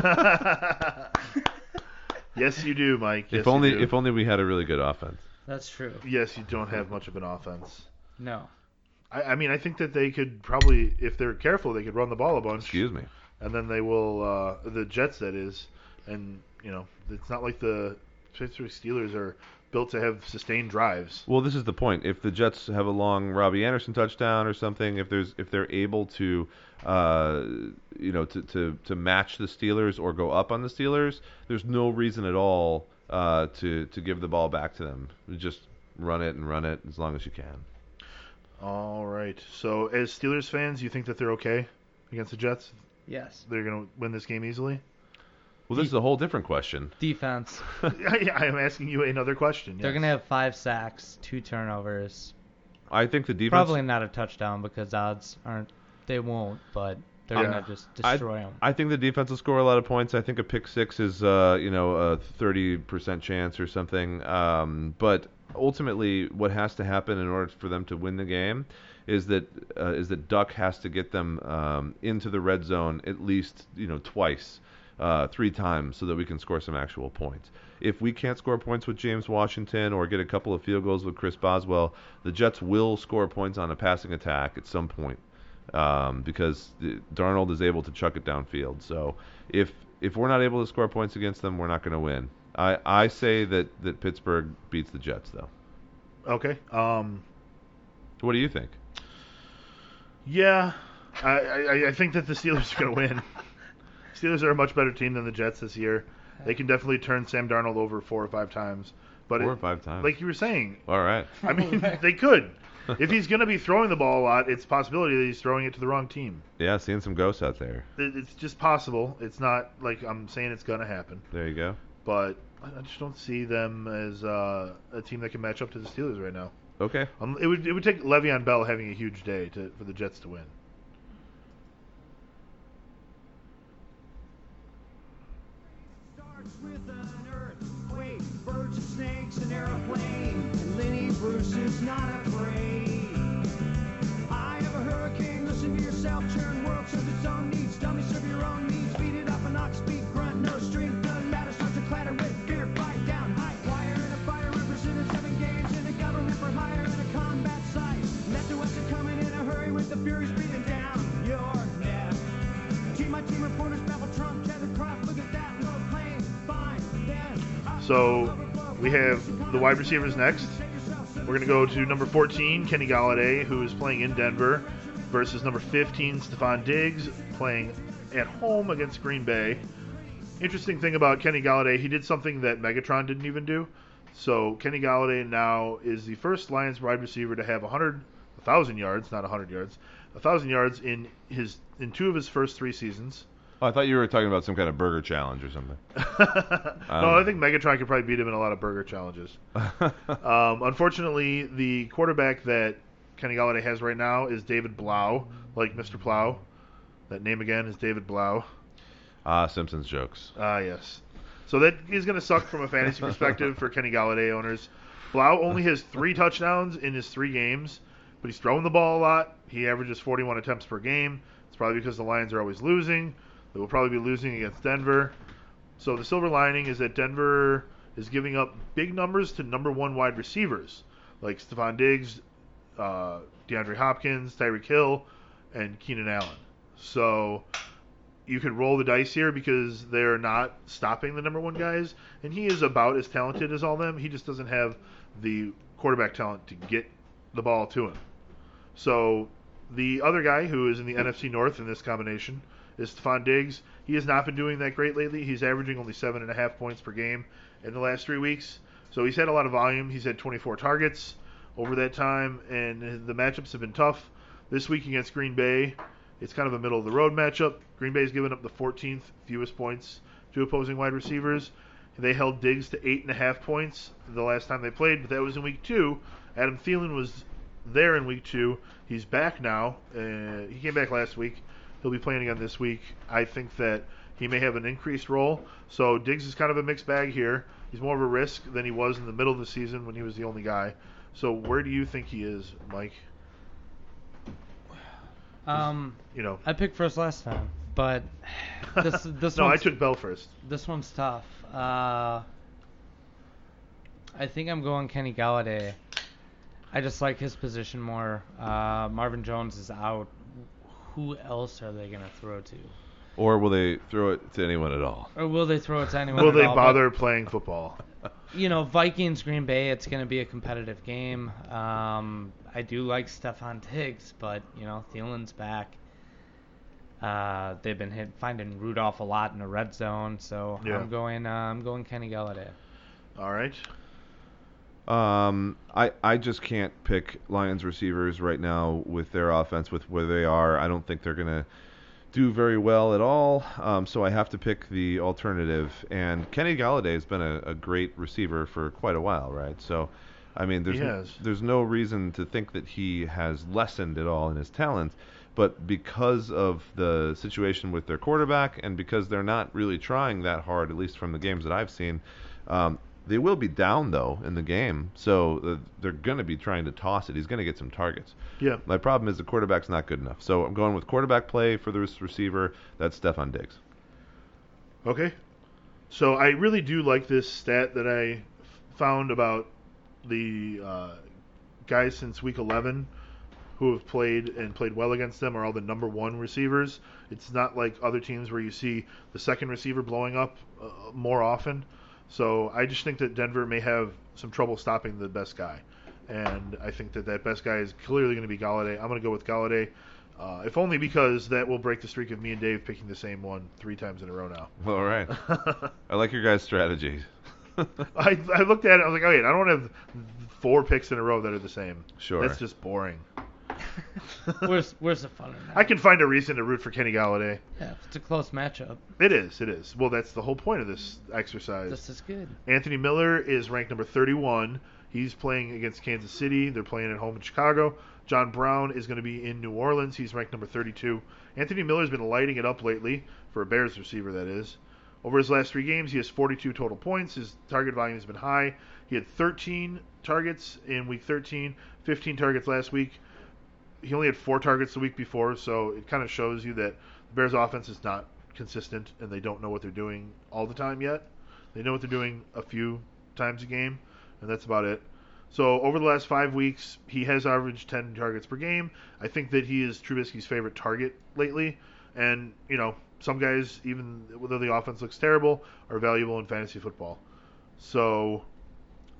yes, you do, Mike. Yes, if only you do. if only we had a really good offense. That's true. yes, you don't have much of an offense. No. I, I mean, I think that they could probably, if they're careful, they could run the ball a bunch, Excuse me. and then they will uh, the Jets that is, and you know, it's not like the Pittsburgh Steelers are built to have sustained drives. Well, this is the point. If the Jets have a long Robby Anderson touchdown or something, if there's if they're able to, uh, you know, to, to to match the Steelers or go up on the Steelers, there's no reason at all uh, to to give the ball back to them. Just run it and run it as long as you can. All right. So, as Steelers fans, you think that they're okay against the Jets? Yes. They're going to win this game easily? Well, this is a whole different question. (laughs) Defense. I I am asking you another question. They're yes. gonna have five sacks, two turnovers. I think the defense. Probably not a touchdown because odds aren't. They won't, but they're Yeah. gonna just I- destroy them. I think the defense will score a lot of points. I think a pick six is, uh, you know, a 30% chance or something. Um, but ultimately, what has to happen in order for them to win the game is that uh, is that Duck has to get them um, into the red zone at least, you know, twice, uh, three times, so that we can score some actual points. If we can't score points with James Washington or get a couple of field goals with Chris Boswell, the Jets will score points on a passing attack at some point um, because Darnold is able to chuck it downfield. So if if we're not able to score points against them, we're not going to win. I, I say that, that Pittsburgh beats the Jets though. Okay. Um, What do you think? yeah, I, I, I think that the Steelers are going to win. (laughs) Steelers are a much better team than the Jets this year. They can definitely turn Sam Darnold over four or five times. But Four it- or five times. like you were saying, All right. I mean, (laughs) they could. If he's going to be throwing the ball a lot, it's a possibility that he's throwing it to the wrong team. Yeah, seeing some ghosts out there. It- It's just possible. It's not like I'm saying it's going to happen, There you go. but I I just don't see them as uh, a team that can match up to the Steelers right now. Okay. Um, it would it would take Le'Veon Bell having a huge day to for the Jets to win. Starts with an earthquake, birds and snakes, an airplane, and Lenny Bruce is not afraid. I have a hurricane, listen to yourself, churn world serves its own So, we have the wide receivers next. We're going to go to number 14, Kenny Golladay, who is playing in Denver, versus number 15, Stefon Diggs, playing at home against Green Bay. Interesting thing about Kenny Golladay, he did something that Megatron didn't even do. So Kenny Golladay now is the first Lions wide receiver to have 100, 1,000 yards, not 100 yards, 1,000 yards in his in two of his first three seasons. Oh, I thought you were talking about some kind of burger challenge or something. (laughs) no, I think Megatron could probably beat him in a lot of burger challenges. (laughs) Um, unfortunately, the quarterback that Kenny Golladay has right now is David Blough, like Mr. Plow. That name again is David Blough. Ah, Simpsons jokes. Ah, yes. So that is going to suck from a fantasy perspective for Kenny Golladay owners. Blough only has three touchdowns in his three games, but he's throwing the ball a lot. He averages 41 attempts per game. It's probably because the Lions are always losing. They will probably be losing against Denver. So the silver lining is that Denver is giving up big numbers to number one wide receivers like Stefon Diggs, uh, DeAndre Hopkins, Tyreek Hill, and Keenan Allen. So you could roll the dice here because they're not stopping the number one guys, and he is about as talented as all them. He just doesn't have the quarterback talent to get the ball to him. So the other guy who is in the NFC North in this combination is Stefon Diggs. He has not been doing that great lately. He's averaging only seven and a half points per game in the last three weeks. So he's had a lot of volume. He's had 24 targets over that time, and the matchups have been tough. This week against Green Bay, it's kind of a middle of the road matchup. Green Bay Bay's given up the 14th fewest points to opposing wide receivers. They held Diggs to eight and a half points the last time they played, but that was in week two. Adam Thielen was there in week two. He's back now. Uh, he came back last week. He'll be playing again this week. I think that he may have an increased role. So Diggs is kind of a mixed bag here. He's more of a risk than he was in the middle of the season when he was the only guy. So where do you think he is, Mike? Um, You know, I picked first last time, but (laughs) this this no, I took Bell first. this one's tough. Uh, I think I'm going Kenny Golladay. I just like his position more. Uh, Marvin Jones is out. Who else are they gonna throw to? Or will they throw it to anyone at all? Or will they throw it to anyone? Will at they all? But bother playing football? you know, Vikings Green Bay. It's going to be a competitive game. Um, I do like Stefon Diggs, but you know, Thielen's back. Uh, they've been hit, finding Rudolph a lot in the red zone, so Yeah. I'm going. Uh, I'm going Kenny Golladay. All right. Um, I I just can't pick Lions receivers right now with their offense with where they are. I don't think they're gonna do very well at all. Um, so I have to pick the alternative. And Kenny Golladay has been a, a great receiver for quite a while, right? So, I mean, there's He n- there's no reason to think that he has lessened at all in his talent. But because of the situation with their quarterback, and because they're not really trying that hard, at least from the games that I've seen, um, they will be down though in the game, so uh, they're going to be trying to toss it. He's going to get some targets. Yeah. My problem is the quarterback's not good enough. So I'm going with quarterback play for the receiver. That's Stefon Diggs. Okay. So I really do like this stat that I found about the uh, guys since week 11 who have played and played well against them are all the number one receivers. It's not like other teams where you see the second receiver blowing up uh, more often. So I just think that Denver may have some trouble stopping the best guy. And I think that that best guy is clearly going to be Golladay. I'm going to go with Golladay. Uh, if only because that will break the streak of me and Dave picking the same one three times in a row now. All right. (laughs) I like your guys' strategy. (laughs) I, I looked at it. I was like, oh wait, I don't have four picks in a row that are the same. Sure. That's just boring. (laughs) where's Where's the fun in that? I can find a reason to root for Kenny Golladay. Yeah, it's a close matchup. It is. It is. Well, that's the whole point of this exercise. This is good. Anthony Miller is ranked number 31. He's playing against Kansas City. They're playing at home in Chicago. John Brown is going to be in New Orleans. He's ranked number 32. Anthony Miller's been lighting it up lately for a Bears receiver, that is. Over his last three games, he has 42 total points. His target volume has been high. He had 13 targets in week 13, 15 targets last week. He only had four targets the week before, so it kind of shows you that the Bears' offense is not consistent and they don't know what they're doing all the time yet. They know what they're doing a few times a game, and that's about it. So over the last five weeks, he has averaged 10 targets per game. I think that he is Trubisky's favorite target lately, and you know some guys, even though the offense looks terrible, are valuable in fantasy football. So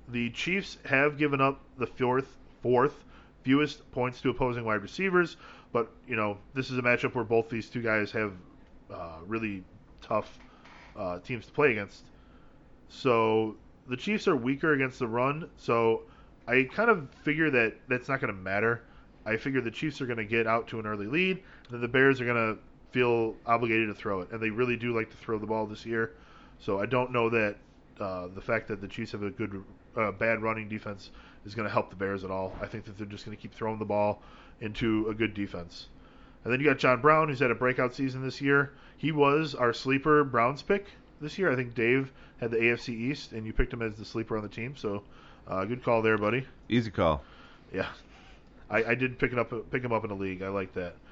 the Chiefs have given up the fourth fourth fewest points to opposing wide receivers, but you know this is a matchup where both these two guys have uh, really tough uh, teams to play against. So the Chiefs are weaker against the run, so I kind of figure that that's not going to matter. I figure the Chiefs are going to get out to an early lead, and then the Bears are going to feel obligated to throw it, and they really do like to throw the ball this year. So I don't know that uh, the fact that the Chiefs have a good, uh, bad running defense is going to help the Bears at all. I think that they're just going to keep throwing the ball into a good defense. And then you got John Brown, who's had a breakout season this year. He was our sleeper Browns pick this year. I think Dave had the AFC East, and you picked him as the sleeper on the team. So, uh, good call there, buddy. Easy call. Yeah, I, I did pick it up, pick him up in a league. I like that. (laughs)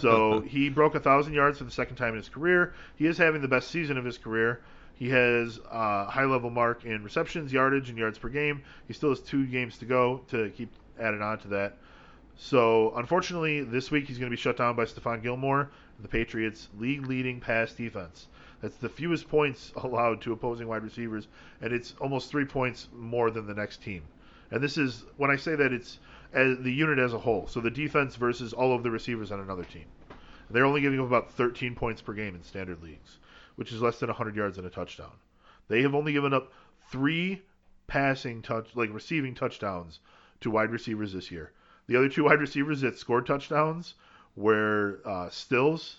So he broke a thousand yards for the second time in his career. He is having the best season of his career. He has a high level mark in receptions, yardage, and yards per game. He still has two games to go to keep added on to that. So unfortunately, this week he's going to be shut down by Stephon Gilmore, the Patriots' league-leading pass defense. That's the fewest points (laughs) allowed to opposing wide receivers, and it's almost three points more than the next team. And this is when I say that it's as the unit as a whole. So the defense versus all of the receivers on another team. They're only giving up about 13 points per game in standard leagues, which is less than 100 yards and a touchdown. They have only given up three passing touch, like receiving touchdowns to wide receivers this year. The other two wide receivers that scored touchdowns were uh, Stills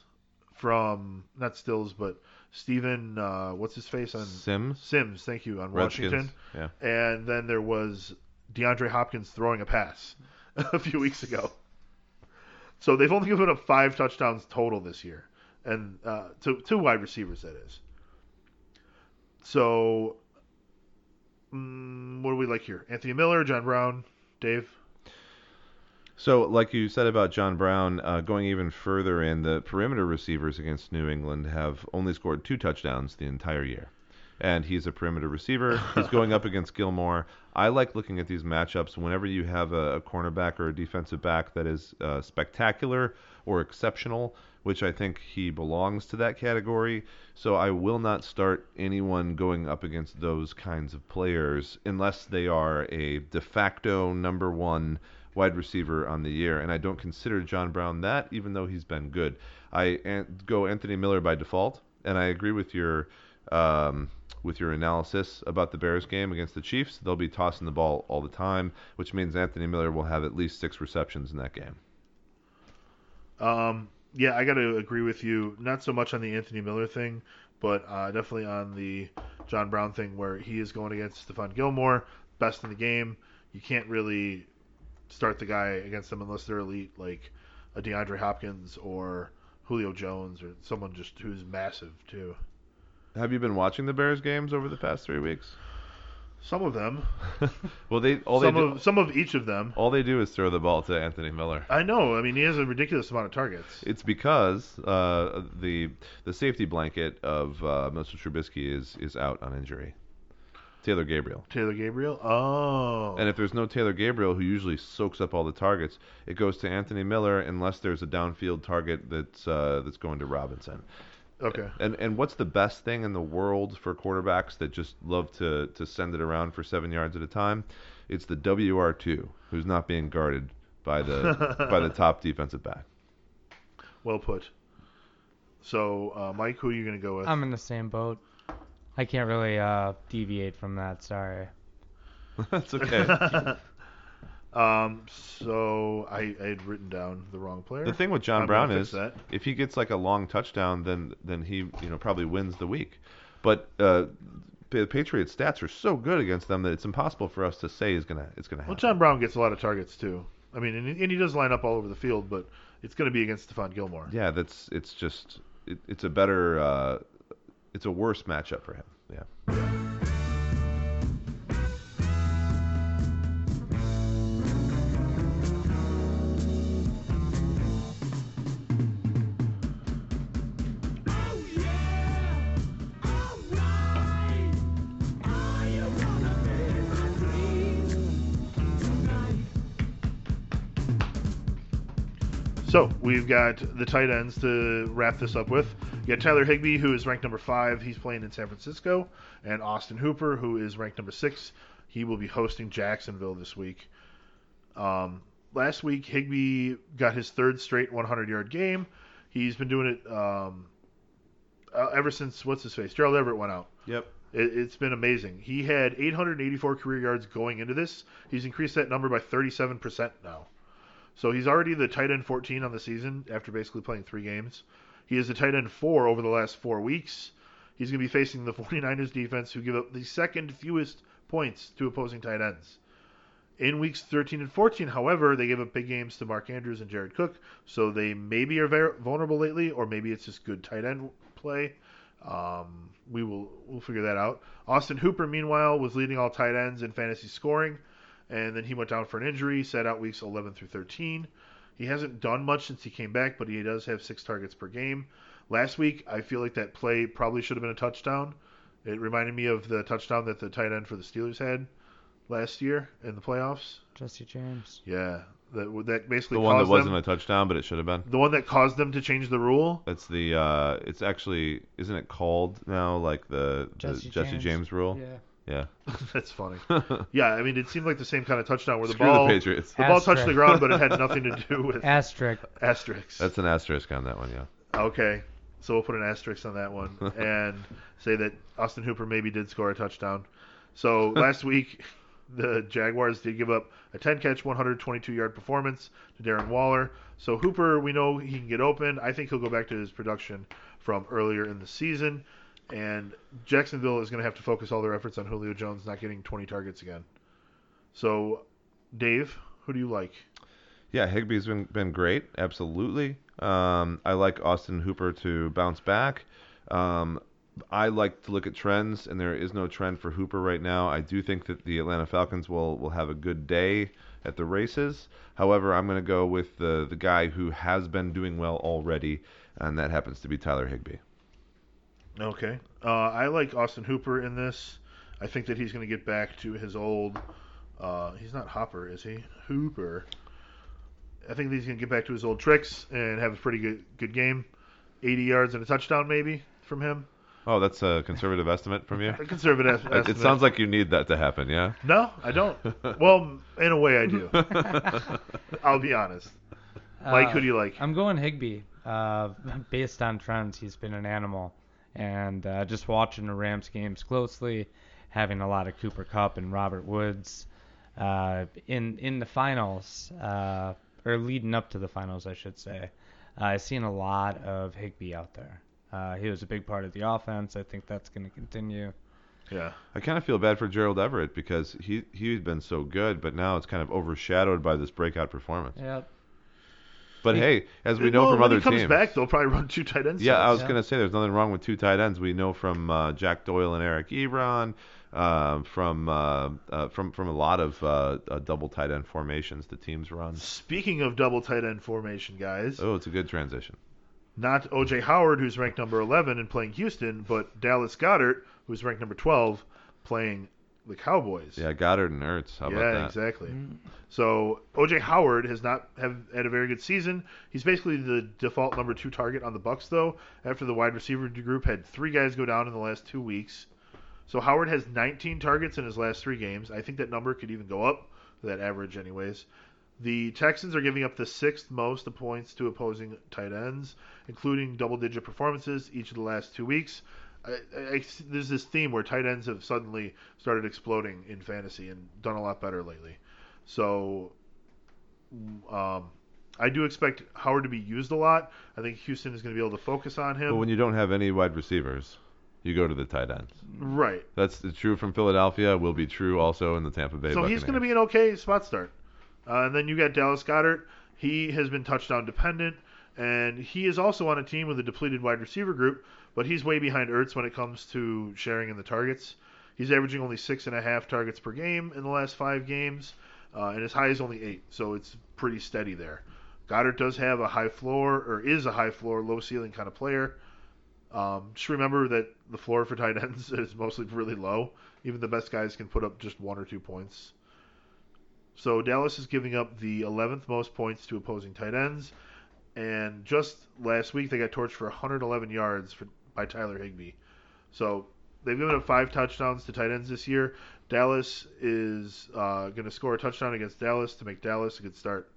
from not Stills, but Stephen, uh, what's his face on Sims. Sims? Thank you on Redskins. Washington. Yeah. And then there was DeAndre Hopkins throwing a pass (laughs) a few weeks ago. So they've only given up five touchdowns total this year, and uh, to two wide receivers that is. So, mm, what do we like here? Anthony Miller, John Brown, Dave. So, like you said about John Brown, uh, going even further in, the perimeter receivers against New England have only scored two touchdowns the entire year. And he's a perimeter receiver. (laughs) He's going up against Gilmore. I like looking at these matchups whenever you have a, a cornerback or a defensive back that is uh, spectacular or exceptional, which I think he belongs to that category. So I will not start anyone going up against those kinds of players unless they are a de facto number one wide receiver on the year, and I don't consider John Brown that, even though he's been good. I an- go Anthony Miller by default, and I agree with your um, with your analysis about the Bears game against the Chiefs. They'll be tossing the ball all the time, which means Anthony Miller will have at least six receptions in that game. Um, yeah, I got to agree with you. Not so much on the Anthony Miller thing, but uh, definitely on the John Brown thing, where he is going against Stephon Gilmore, best in the game. You can't really start the guy against them unless they're elite, like a DeAndre Hopkins or Julio Jones or someone just who's massive too. Have you been watching the Bears games over the past three weeks? Some of them, (laughs) well, they all some they do, of some of each of them. all they do is throw the ball to Anthony Miller. I know. I mean, he has a ridiculous amount of targets. It's because uh, the the safety blanket of uh, Mitchell Trubisky is is out on injury. Taylor Gabriel. Taylor Gabriel. Oh. And if there's no Taylor Gabriel, who usually soaks up all the targets, it goes to Anthony Miller unless there's a downfield target that's uh, that's going to Robinson. Okay. And and what's the best thing in the world for quarterbacks that just love to to send it around for seven yards at a time? It's the WR2, who's not being guarded by the (laughs) by the top defensive back. Well put. So, uh, Mike, who are you going to go with? I'm in the same boat. I can't really uh, deviate from that. Sorry. (laughs) That's okay. (laughs) um. So I, I had written down the wrong player. The thing with John I'm Brown is, that. if he gets like a long touchdown, then then he you know probably wins the week. But uh, the Patriots' stats are so good against them that it's impossible for us to say is gonna it's gonna happen. Well. John Brown gets a lot of targets too. I mean, and, and he does line up all over the field, but it's going to be against Stephon Gilmore. yeah, that's it's just it, it's a better uh, it's a worse matchup for him. Yeah. We've got the tight ends to wrap this up with. You got Tyler Higbee, who is ranked number five. He's playing in San Francisco, and Austin Hooper, who is ranked number six. He will be hosting Jacksonville this week. Um, last week, Higbee got his third straight 100-yard game. He's been doing it um, uh, ever since what's his face Gerald Everett went out. Yep. It, it's been amazing. He had 884 career yards going into this. He's increased that number by 37% now. So he's already the tight end 14 on the season after basically playing three games. He is the tight end four over the last four weeks. He's going to be facing the 49ers defense, who give up the second fewest points to opposing tight ends. In weeks 13 and 14, however, they gave up big games to Mark Andrews and Jared Cook, so they maybe are very vulnerable lately, or maybe it's just good tight end play. Um, we will we'll figure that out. Austin Hooper, meanwhile, was leading all tight ends in fantasy scoring, and then he went down for an injury, sat out weeks 11 through 13. He hasn't done much since he came back, but he does have six targets per game. Last week, I feel like that play probably should have been a touchdown. It reminded me of the touchdown that the tight end for the Steelers had last year in the playoffs. Jesse James. Yeah, that that basically The one that caused wasn't them, a touchdown, but it should have been. the one that caused them to change the rule. That's the. Uh, it's actually isn't it called now like the, the Jesse Jesse James. James rule? Yeah. Yeah. (laughs) That's funny. (laughs) Yeah, I mean, it seemed like the same kind of touchdown where the Screw ball the Patriots. the ball touched the ground, but it had nothing to do (laughs) with Asterisk. asterisks. That's an asterisk on that one. Yeah. Okay, so we'll put an asterisk on that one and say that Austin Hooper maybe did score a touchdown. So last week, the Jaguars did give up a 10 catch, 122 yard performance to Darren Waller. So Hooper, we know he can get open. I think he'll go back to his production from earlier in the season. And Jacksonville is going to have to focus all their efforts on Julio Jones not getting 20 targets again. So, Dave, who do you like? Yeah, Higbee's been been great, absolutely. Um, I like Austin Hooper to bounce back. Um, I like to look at trends, and there is no trend for Hooper right now. I do think that the Atlanta Falcons will will have a good day at the races. However, I'm going to go with the the guy who has been doing well already, and that happens to be Tyler Higbee. Okay. Uh, I like Austin Hooper in this. I think that he's going to get back to his old. Uh, he's not Hopper, is he? Hooper. I think that he's going to get back to his old tricks and have a pretty good good game. 80 yards and a touchdown, maybe from him. Oh, that's a conservative estimate from you. A conservative. (laughs) It, it sounds like you need that to happen, yeah. No, I don't. well, in a way, I do. (laughs) I'll be honest. Mike, Uh, who do you like? I'm going Higbee. Uh, based on trends, he's been an animal, and uh, just watching the Rams games closely, having a lot of Cooper Kupp and Robert Woods uh, in in the finals, uh, or leading up to the finals, I should say. Uh, I've seen a lot of Higbee out there. Uh, he was a big part of the offense. I think that's going to continue. Yeah. I kind of feel bad for Gerald Everett because he he's been so good, but now it's kind of overshadowed by this breakout performance. Yep. But He- hey, as we know Well, from when other he comes teams, back, they'll probably run two tight ends. yeah, I was Yeah. gonna say there's nothing wrong with two tight ends. We know from uh, Jack Doyle and Eric Ebron, uh, from uh, uh, from from a lot of uh, uh, double tight end formations the teams run. Speaking of double tight end formation, guys, Oh, it's a good transition. not OJ Howard, who's ranked number 11 and playing Houston, but Dallas Goedert, who's ranked number 12, playing the Cowboys. Yeah, Goedert and Ertz. How yeah, about that? exactly. Mm. So OJ Howard has not have had a very good season. He's basically the default number two target on the Bucs, though. After the wide receiver group had three guys go down in the last two weeks, so Howard has 19 targets in his last three games. I think that number could even go up, that average, anyways. The Texans are giving up the sixth most points to opposing tight ends, including double-digit performances each of the last two weeks. I, I, there's this theme where tight ends have suddenly started exploding in fantasy and done a lot better lately. So, um, I do expect Howard to be used a lot. I think Houston is going to be able to focus on him. But when you don't have any wide receivers, you go to the tight ends. right. That's true from Philadelphia. Will be true also in the Tampa Bay. So he's going to be an okay spot start. Uh, and then you got Dallas Goedert. He has been touchdown dependent, and he is also on a team with a depleted wide receiver group, but he's way behind Ertz when it comes to sharing in the targets. He's averaging only six and a half targets per game in the last five games, uh, and his high is only eight, so it's pretty steady there. Goedert does have a high floor, or is a high floor, low ceiling kind of player. Um, just remember that the floor for tight ends (laughs) is mostly really low. Even the best guys can put up just one or two points. So Dallas is giving up the 11th most points to opposing tight ends, and just last week they got torched for 111 yards for, by Tyler Higbee. So they've given up five touchdowns to tight ends this year. Dallas is uh, going to score a touchdown against Dallas to make Dallas a good start.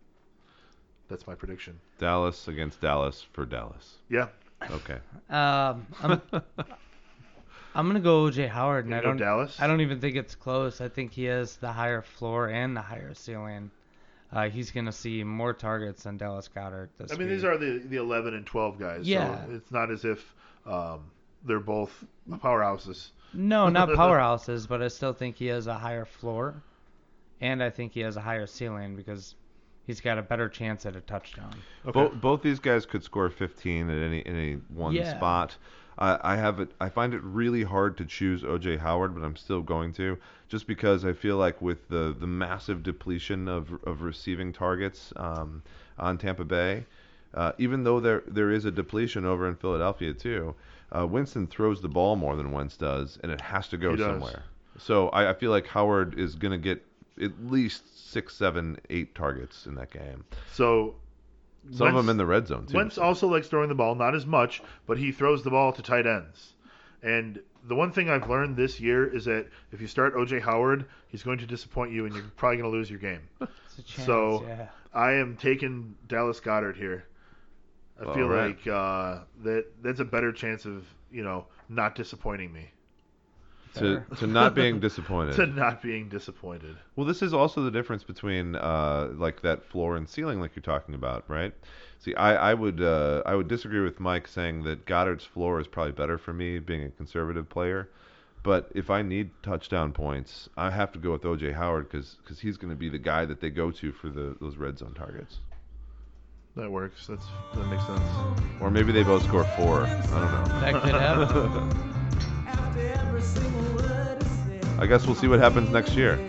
That's my prediction. Dallas against Dallas for Dallas. Yeah, Okay. Um, I'm, (laughs) I'm gonna go OJ Howard, and Gonna I don't. Dallas. I don't even think it's close. I think he has the higher floor and the higher ceiling. Uh, he's gonna see more targets than Dallas Goedert this I mean, week. these are the the 11 and 12 guys. Yeah. So it's not as if um, they're both powerhouses. No, not (laughs) powerhouses, but I still think he has a higher floor, and I think he has a higher ceiling because he's got a better chance at a touchdown. Both both these guys could score 15 at any any one Yeah. spot. I, I have it. I find it really hard to choose OJ Howard, but I'm still going to, just because I feel like with the the massive depletion of of receiving targets um, on Tampa Bay, uh, even though there there is a depletion over in Philadelphia too, uh, Winston throws the ball more than Wentz does, and it has to go He does. somewhere. So I, I feel like Howard is going to get at least six, seven, eight targets in that game. So Some of them in the red zone too. Wentz also likes throwing the ball, not as much, but he throws the ball to tight ends. And the one thing I've learned this year is that if you start OJ Howard, he's going to disappoint you, and you're probably going to lose your game. (laughs) It's a chance, So- yeah. I am taking Dallas Goedert here. I All feel right. like uh, that that's a better chance of you know not disappointing me to, to not being (laughs) disappointed. to not being disappointed. Well, this is also the difference between uh, like that floor and ceiling, like you're talking about, right? See, I, I would uh, I would disagree with Mike saying that Goedert's floor is probably better for me, being a conservative player. But if I need touchdown points, I have to go with OJ Howard because he's going to be the guy that they go to for the those red zone targets. That works. That's that makes sense. Or maybe they both score four. I don't know. That could happen. After every single word is (laughs) said, I guess we'll see what happens next year. (laughs)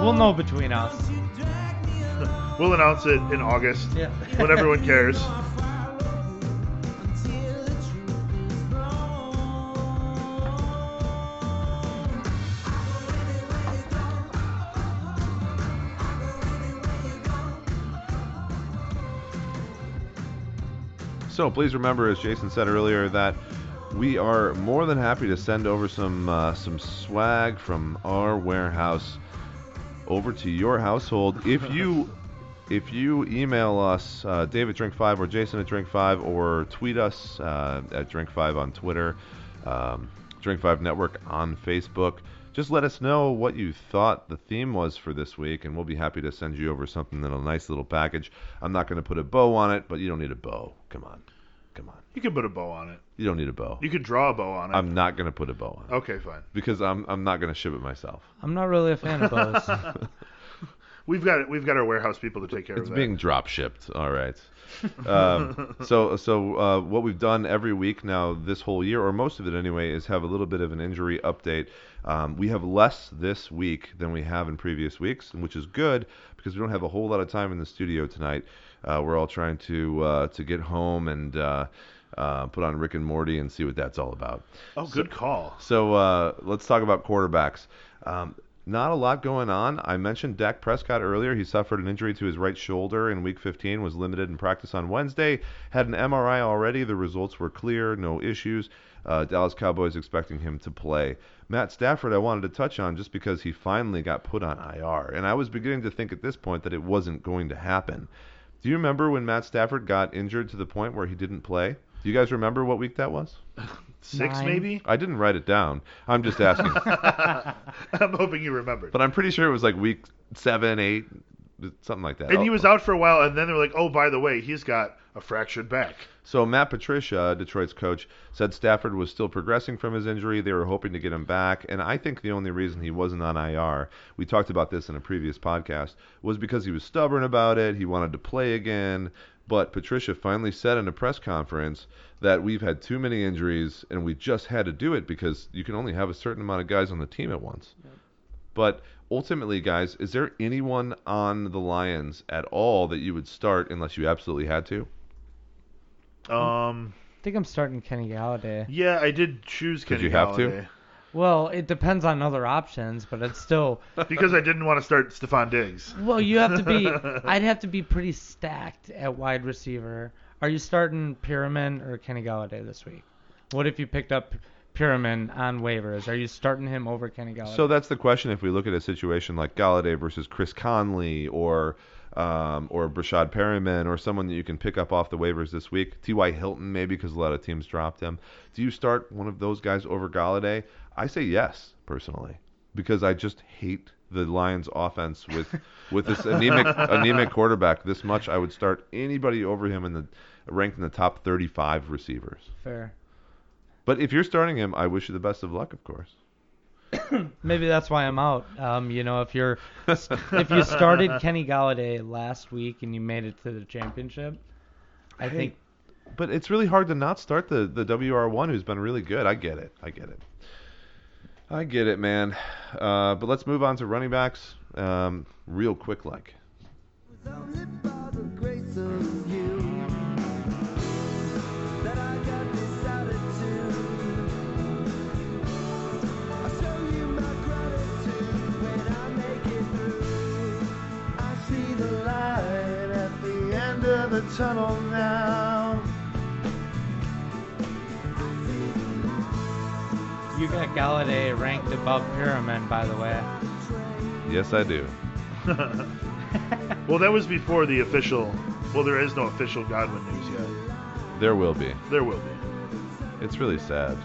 we'll know between us. you drag me along. We'll announce it in August Yeah. when everyone cares. (laughs) So please remember, as Jason said earlier, that we are more than happy to send over some uh, some swag from our warehouse over to your household if (laughs) you if you email us uh, David Drink Five or Jason at Drink Five or tweet us uh, at Drink Five on Twitter, um, Drink Five Network on Facebook. Just let us know what you thought the theme was for this week, and we'll be happy to send you over something in a nice little package. I'm not going to put a bow on it, but you don't need a bow. Come on, come on. You can put a bow on it. You don't need a bow. You could draw a bow on it. I'm not going to put a bow on it okay, fine. because I'm I'm not going to ship it myself. I'm not really a fan of bows. (laughs) (laughs) We've got. We've got our warehouse people to take care It's of that. being drop shipped. All right. Um, (laughs) so so uh, what we've done every week now this whole year, or most of it anyway, is have a little bit of an injury update. Um, we have less this week than we have in previous weeks, which is good because we don't have a whole lot of time in the studio tonight. Uh, we're all trying to uh, to get home and uh, uh, put on Rick and Morty and see what that's all about. oh, good call. So uh, let's talk about quarterbacks. Um, not a lot going on. I mentioned Dak Prescott earlier. He suffered an injury to his right shoulder in Week 15. Was limited in practice on Wednesday. Had an MRI already. The results were clear. No issues. Uh, Dallas Cowboys expecting him to play. Matt Stafford, I wanted to touch on just because he finally got put on IR, and I was beginning to think at this point that it wasn't going to happen. Do you remember when Matt Stafford got injured to the point where he didn't play? Do you guys remember what week that was? (laughs) Six, Nine. maybe. I didn't write it down. I'm just asking. (laughs) I'm hoping you remembered. But I'm pretty sure it was like week seven, eight, something like that. and he Oh, was out for a while, and then they were like, "Oh, by the way, he's got a fractured back." So Matt Patricia, Detroit's coach, said Stafford was still progressing from his injury. They were hoping to get him back, and I think the only reason he wasn't on IR, we talked about this in a previous podcast, was because he was stubborn about it. He wanted to play again. But Patricia finally said in a press conference that we've had too many injuries and we just had to do it because you can only have a certain amount of guys on the team at once. But ultimately, guys, is there anyone on the Lions at all that you would start unless you absolutely had to? Um, I think I'm starting Kenny Golladay. yeah, I did choose Kenny Did you have to? Golladay Well, it depends on other options, but it's still. (laughs) because I didn't want to start Stefon Diggs. Well, you have to be. (laughs) I'd have to be pretty stacked at wide receiver. Are you starting Perriman or Kenny Golladay this week? What if you picked up Perriman on waivers? Are you starting him over Kenny Golladay? So that's the question. If we look at a situation like Golladay versus Chris Conley or um, or Breshad Perriman or someone that you can pick up off the waivers this week, T.Y. Hilton maybe because a lot of teams dropped him. Do you start one of those guys over Golladay? I say yes personally because I just hate the Lions offense with (laughs) with this anemic anemic quarterback this much. I would start anybody over him in the ranked in the top 35 receivers. Fair. But if you're starting him, I wish you the best of luck, of course. (coughs) Maybe that's why I'm out. Um, you know, if you're (laughs) if you started Kenny Golladay last week and you made it to the championship, I Hey, think But it's really hard to not start the the WR1 who's been really good. I get it. I get it. I get it, man. Uh, but let's move on to running backs, um, real quick, like. It's only you got Golladay ranked above Perriman, by the way. Yes, I do. (laughs) Well, that was before the official. Well, there is no official Godwin news yet. There will be. There will be. It's really sad.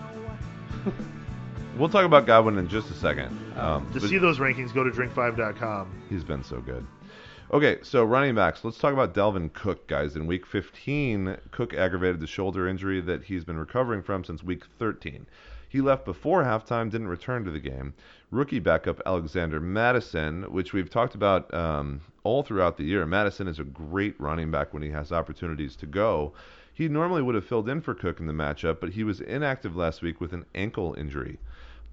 (laughs) we'll talk about Godwin in just a second. Um, To but see those rankings, go to drink5.com. he's been so good. Okay, so running backs. Let's talk about Dalvin Cook, guys. In Week 15, Cook aggravated the shoulder injury that he's been recovering from since Week 13. He left before halftime, didn't return to the game. Rookie backup Alexander Mattison, which we've talked about um, all throughout the year. Mattison is a great running back when he has opportunities to go. He normally would have filled in for Cook in the matchup, but he was inactive last week with an ankle injury.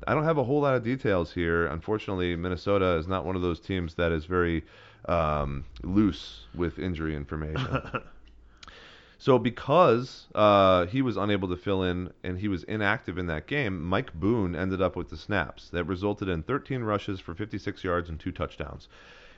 I don't have a whole lot of details here. Unfortunately, Minnesota is not one of those teams that is very um, loose with injury information. (laughs) So because uh, he was unable to fill in and he was inactive in that game, Mike Boone ended up with the snaps. That resulted in 13 rushes for 56 yards and two touchdowns.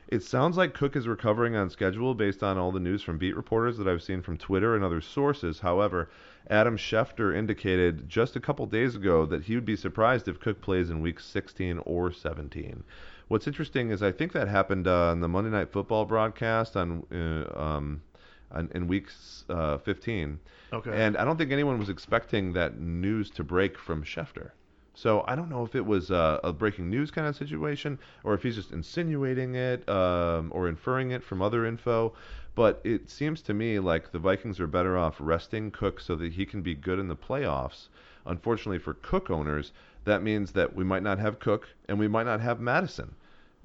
It sounds like Cook is recovering on schedule based on all the news from beat reporters that I've seen from Twitter and other sources. However, Adam Schefter indicated just a couple days ago that he would be surprised if Cook plays in week 16 or 17. What's interesting is I think that happened uh, on the Monday Night Football broadcast on uh, um, on, in week uh, 15. Okay. And I don't think anyone was expecting that news to break from Schefter. So I don't know if it was uh, a breaking news kind of situation, or if he's just insinuating it um, or inferring it from other info. But it seems to me like the Vikings are better off resting Cook so that he can be good in the playoffs. Unfortunately for Cook owners, that means that we might not have Cook and we might not have Mattison.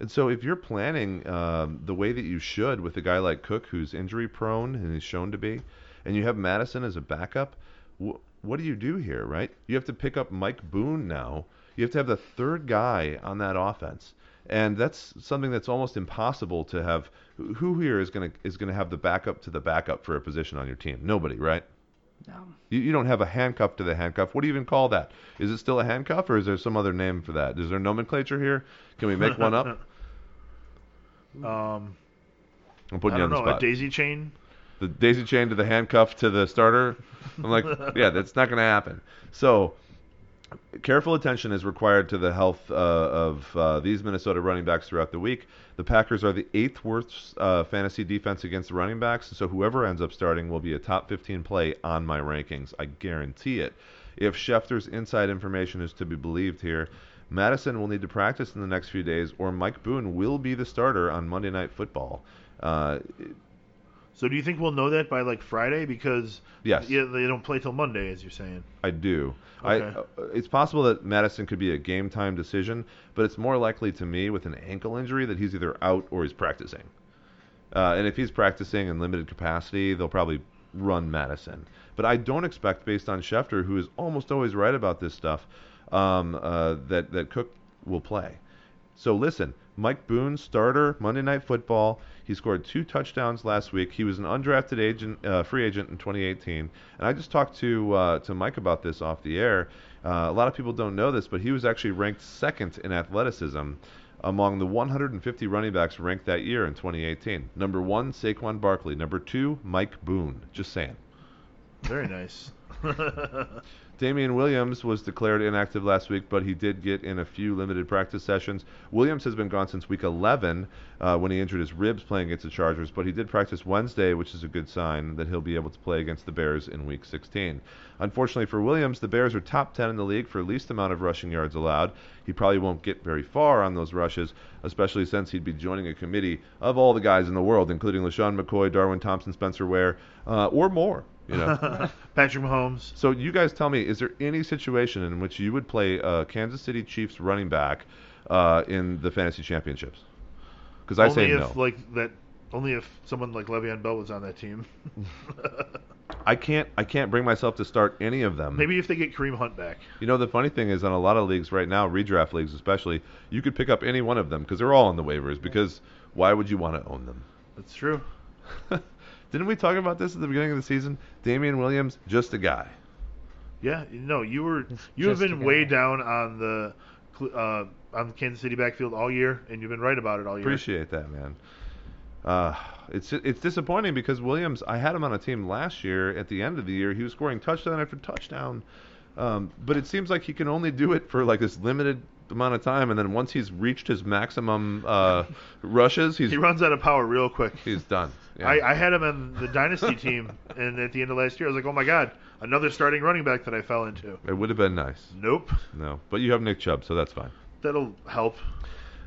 And so, if you're planning um, the way that you should with a guy like Cook, who's injury prone and is shown to be, and you have Mattison as a backup, wh- what do you do here, right? You have to pick up Mike Boone now. You have to have the third guy on that offense, and that's something that's almost impossible to have. Who here is going to is going to have the backup to the backup for a position on your team? Nobody, right? No. You, you don't have a handcuff to the handcuff. What do you even call that? Is it still a handcuff, or is there some other name for that? Is there nomenclature here? Can we make one up? (laughs) um, I'm putting I you don't on the know, a daisy chain. the daisy chain to the handcuff to the starter. I'm like, (laughs) yeah, that's not going to happen. So, careful attention is required to the health uh, of uh, these Minnesota running backs throughout the week. The Packers are the eighth worst uh, fantasy defense against the running backs, so whoever ends up starting will be a top 15 play on my rankings. I guarantee it. If Schefter's inside information is to be believed here, Mattison will need to practice in the next few days, or Mike Boone will be the starter on Monday Night Football. Uh, So do you think we'll know that by like Friday? Because Yes. yeah, they don't play till Monday, as you're saying. I do. Okay. uh, it's possible that Mattison could be a game time decision, but it's more likely to me with an ankle injury that he's either out or he's practicing. Uh, and if he's practicing in limited capacity, they'll probably run Mattison. But I don't expect, based on Schefter, who is almost always right about this stuff, um, uh, that that Cook will play. So listen, Mike Boone, starter, Monday Night Football. He scored two touchdowns last week. He was an undrafted agent, uh, free agent in 2018. And I just talked to uh, to Mike about this off the air. Uh, a lot of people don't know this, but he was actually ranked second in athleticism among the 150 running backs ranked that year in 2018. Number one, Saquon Barkley. Number two, Mike Boone. Just saying. Very nice. (laughs) Damien Williams was declared inactive last week, but he did get in a few limited practice sessions. Williams has been gone since week 11 uh, when he injured his ribs playing against the Chargers, but he did practice Wednesday, which is a good sign that he'll be able to play against the Bears in week 16. Unfortunately for Williams, the Bears are top 10 in the league for least amount of rushing yards allowed. He probably won't get very far on those rushes, especially since he'd be joining a committee of all the guys in the world, including LeSean McCoy, Darwin Thompson, Spencer Ware, uh, or more. You know. (laughs) Patrick Mahomes. So you guys tell me, is there any situation in which you would play a Kansas City Chiefs running back uh, in the fantasy championships? Because I only say if no. like that. Only if someone like Le'Veon Bell was on that team. (laughs) I can't. I can't bring myself to start any of them. Maybe if they get Kareem Hunt back. You know, the funny thing is, on a lot of leagues right now, redraft leagues especially, you could pick up any one of them because they're all on the waivers. Because why would you want to own them? That's true. (laughs) Didn't we talk about this at the beginning of the season? Damien Williams, just a guy. Yeah, no, you were you have been way down on the uh, on the Kansas City backfield all year, and you've been right about it all year. Appreciate that, man. Uh, it's it's disappointing because Williams, I had him on a team last year. At the end of the year, he was scoring touchdown after touchdown, um, but it seems like he can only do it for like this limited amount of time, and then once he's reached his maximum uh, (laughs) rushes, he's He runs out of power real quick. he's done. Yeah. I, I had him in the dynasty team, (laughs) and at the end of last year, I was like, "Oh my god, another starting running back that I fell into." it would have been nice. Nope, No, but you have Nick Chubb, so that's fine. that'll help.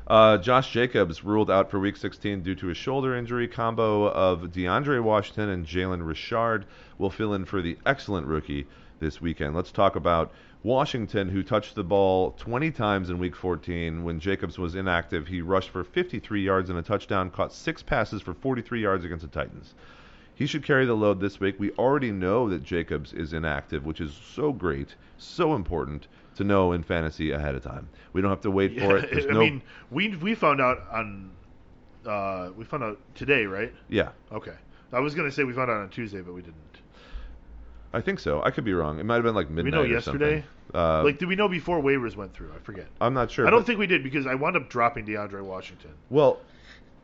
Uh, Josh Jacobs ruled out for Week 16 due to a shoulder injury. Combo of DeAndre Washington and Jalen Richard will fill in for the excellent rookie this weekend. Let's talk about Washington, who touched the ball 20 times in Week 14. When Jacobs was inactive, he rushed for 53 yards and a touchdown, caught six passes for 43 yards against the Titans. He should carry the load this week. We already know that Jacobs is inactive, which is so great, so important to know in fantasy ahead of time. We don't have to wait for it. There's I no mean, we we found out on Uh, we found out today, right? Yeah, Okay. I was gonna say we found out on Tuesday, but we didn't. I think so. I could be wrong. It might have been like midnight we know yesterday? Uh, like, did we know before waivers went through? I forget. I'm not sure. I don't but- think we did because I wound up dropping DeAndre Washington. Well,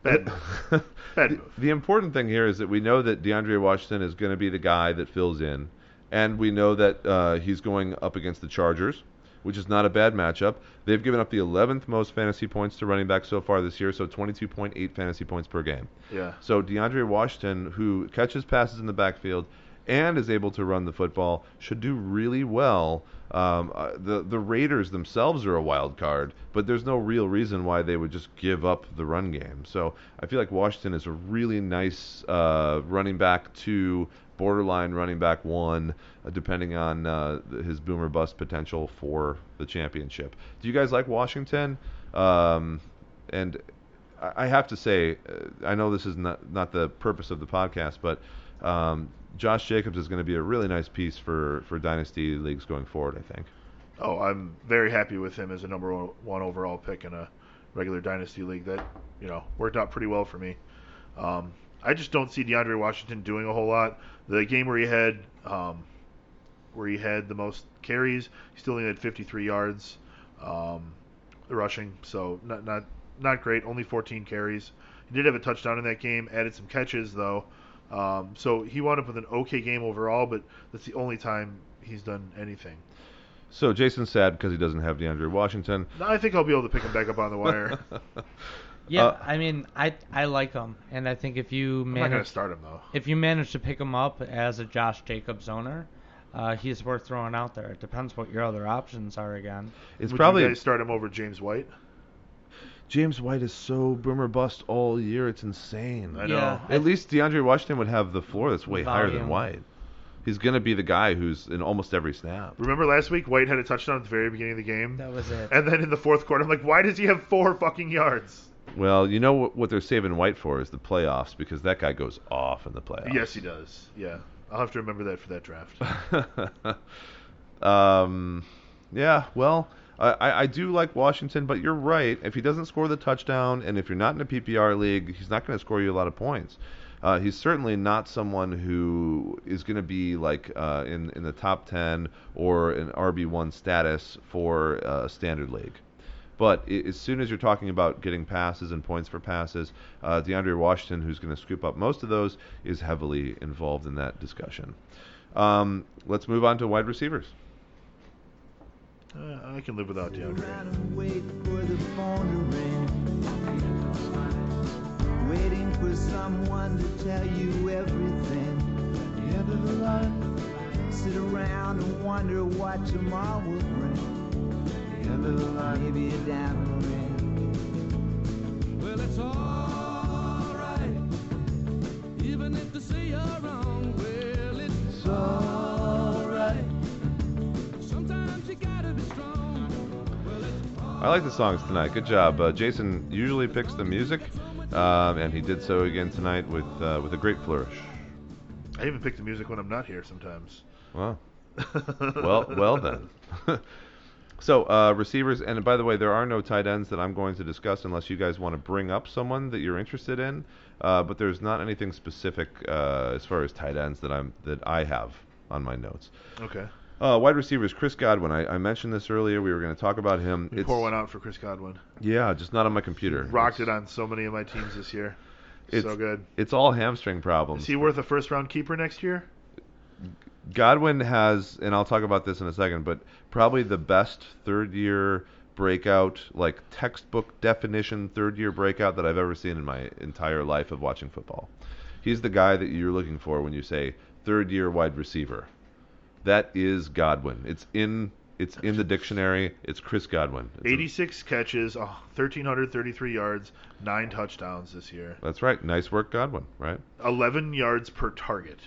Bad (laughs) move. Bad the, move. the important thing here is that we know that DeAndre Washington is going to be the guy that fills in, and we know that uh, he's going up against the Chargers, which is not a bad matchup. They've given up the 11th most fantasy points to running back so far this year, so 22.8 fantasy points per game. Yeah. So DeAndre Washington, who catches passes in the backfield and is able to run the football, should do really well. Um, uh, the the Raiders themselves are a wild card, but there's no real reason why they would just give up the run game. So I feel like Washington is a really nice uh, running back to borderline running back one, uh, depending on uh, his boomer bust potential for the championship. Do you guys like Washington? Um, and I have to say, uh, I know this is not not the purpose of the podcast, but um, Josh Jacobs is going to be a really nice piece for for dynasty leagues going forward. I think. Oh, I'm very happy with him as a number one overall pick in a regular dynasty league. That you know worked out pretty well for me. Um, I just don't see DeAndre Washington doing a whole lot. The game where he had um, where he had the most carries, he still only had 53 yards um, rushing, so not not not great. Only 14 carries. He did have a touchdown in that game. Added some catches though. Um, so he wound up with an okay game overall, but that's the only time he's done anything. So Jason's sad because he doesn't have DeAndre Washington. No, I think I'll be able to pick him back up on the wire. (laughs) Yeah, Uh, I mean, I I like him, and I think if you I'm not gonna manage start him though. if you manage to pick him up as a Josh Jacobs owner, uh, he's worth throwing out there. It depends what your other options are again. It's Would probably you guys start him over James White? James White is so boomer bust all year. It's insane. I know. Yeah, I- At least DeAndre Washington would have the floor that's way higher than Volume. White. He's going to be the guy who's in almost every snap. Remember last week White had a touchdown at the very beginning of the game, That was it. and then in the fourth quarter, I'm like, why does he have four fucking yards? Well, you know what, what they're saving White for is the playoffs because that guy goes off in the playoffs. Yes, he does. Yeah, I'll have to remember that for that draft. (laughs) um, yeah, well, I, I do like Washington, but you're right. If he doesn't score the touchdown, and if you're not in a PPR league, he's not going to score you a lot of points. Uh, he's certainly not someone who is going to be like uh, in in the top 10 or an RB1 status for a standard league. But i- as soon as you're talking about getting passes and points for passes, uh, DeAndre Washington, who's going to scoop up most of those, is heavily involved in that discussion. Um, let's move on to wide receivers. I can live without DeAndre. and wait for the phone to ring. Waiting for someone to tell you everything. The end of the line. Sit around and wonder what tomorrow will bring. The end of the line. Maybe a diamond ring. Well, it's alright, even if they say you're wrong. I like the songs tonight. Good job. Uh, Jason usually picks the music, um, and he did so again tonight with uh, with a great flourish. I even pick the music when I'm not here sometimes. Wow. (laughs) Well, well then. (laughs) so uh, receivers, and by the way, there are no tight ends that I'm going to discuss unless you guys want to bring up someone that you're interested in. Uh, but there's not anything specific uh, as far as tight ends that I'm that I have on my notes. Okay. Uh, wide receivers, Chris Godwin. I, I mentioned this earlier. We were going to talk about him. Me pour one out for Chris Godwin. Yeah, just not on my computer. Rocked It's- it on so many of my teams this year. It's- so good. It's all hamstring problems. Is he worth a first round keeper next year? Godwin has, and I'll talk about this in a second, but probably the best third year breakout, like textbook definition third year breakout that I've ever seen in my entire life of watching football. He's the guy that you're looking for when you say third year wide receiver. That is Godwin. It's in it's in the dictionary. It's Chris Godwin. It's a- 86 catches, oh, 1,333 yards, nine touchdowns this year, that's right. Nice work, Godwin. Right. 11 yards per target.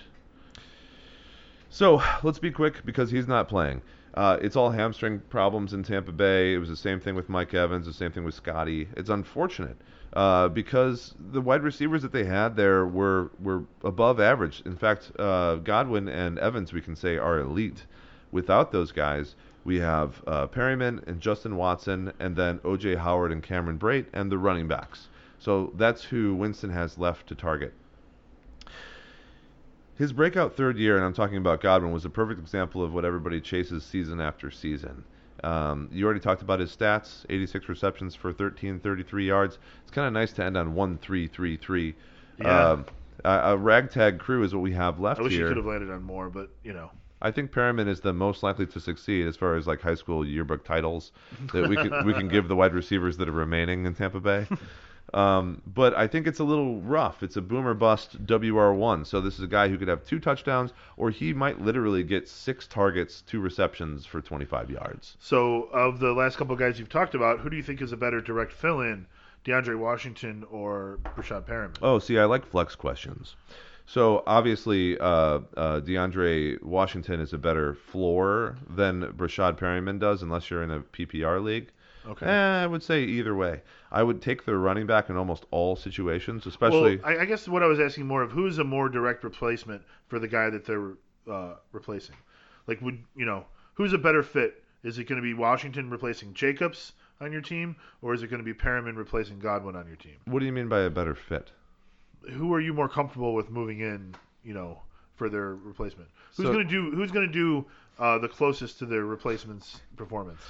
So let's be quick because he's not playing. Uh, it's all hamstring problems in Tampa Bay. It was the same thing with Mike Evans, the same thing with Scotty. It's unfortunate uh, because the wide receivers that they had there were were above average. In fact, uh, Godwin and Evans we can say are elite. Without those guys, we have uh, Perriman and Justin Watson, and then O.J. Howard and Cameron Brate, and the running backs. So that's who Winston has left to target. His breakout third year, and I'm talking about Godwin, was a perfect example of what everybody chases season after season. Um, you already talked about his stats 86 receptions for 1333 yards. It's kind of nice to end on 1333. Yeah. Um, a, a ragtag crew is what we have left I wish he here. could have landed on more, but you know. I think Perriman is the most likely to succeed as far as like high school yearbook titles that we can we can give the wide receivers that are remaining in Tampa Bay. (laughs) Um, but I think it's a little rough. It's a boomer bust WR1. So this is a guy who could have two touchdowns, or he might literally get six targets, two receptions for 25 yards. So, of the last couple of guys you've talked about, who do you think is a better direct fill-in, DeAndre Washington or Rashad Perriman? Oh, see, I like flex questions. So obviously, uh, uh, DeAndre Washington is a better floor than Breshad Perriman does, unless you're in a PPR league. Okay. Eh, I would say either way. I would take the running back in almost all situations, especially. well, I, I guess what I was asking more of who is a more direct replacement for the guy that they're uh, replacing? Like, would you know who's a better fit? Is it going to be Washington replacing Jacobs on your team, or is it going to be Perriman replacing Godwin on your team? what do you mean by a better fit? Who are you more comfortable with moving in? You know, for their replacement. Who's So- going to do? Who's going to do uh, the closest to their replacement's performance?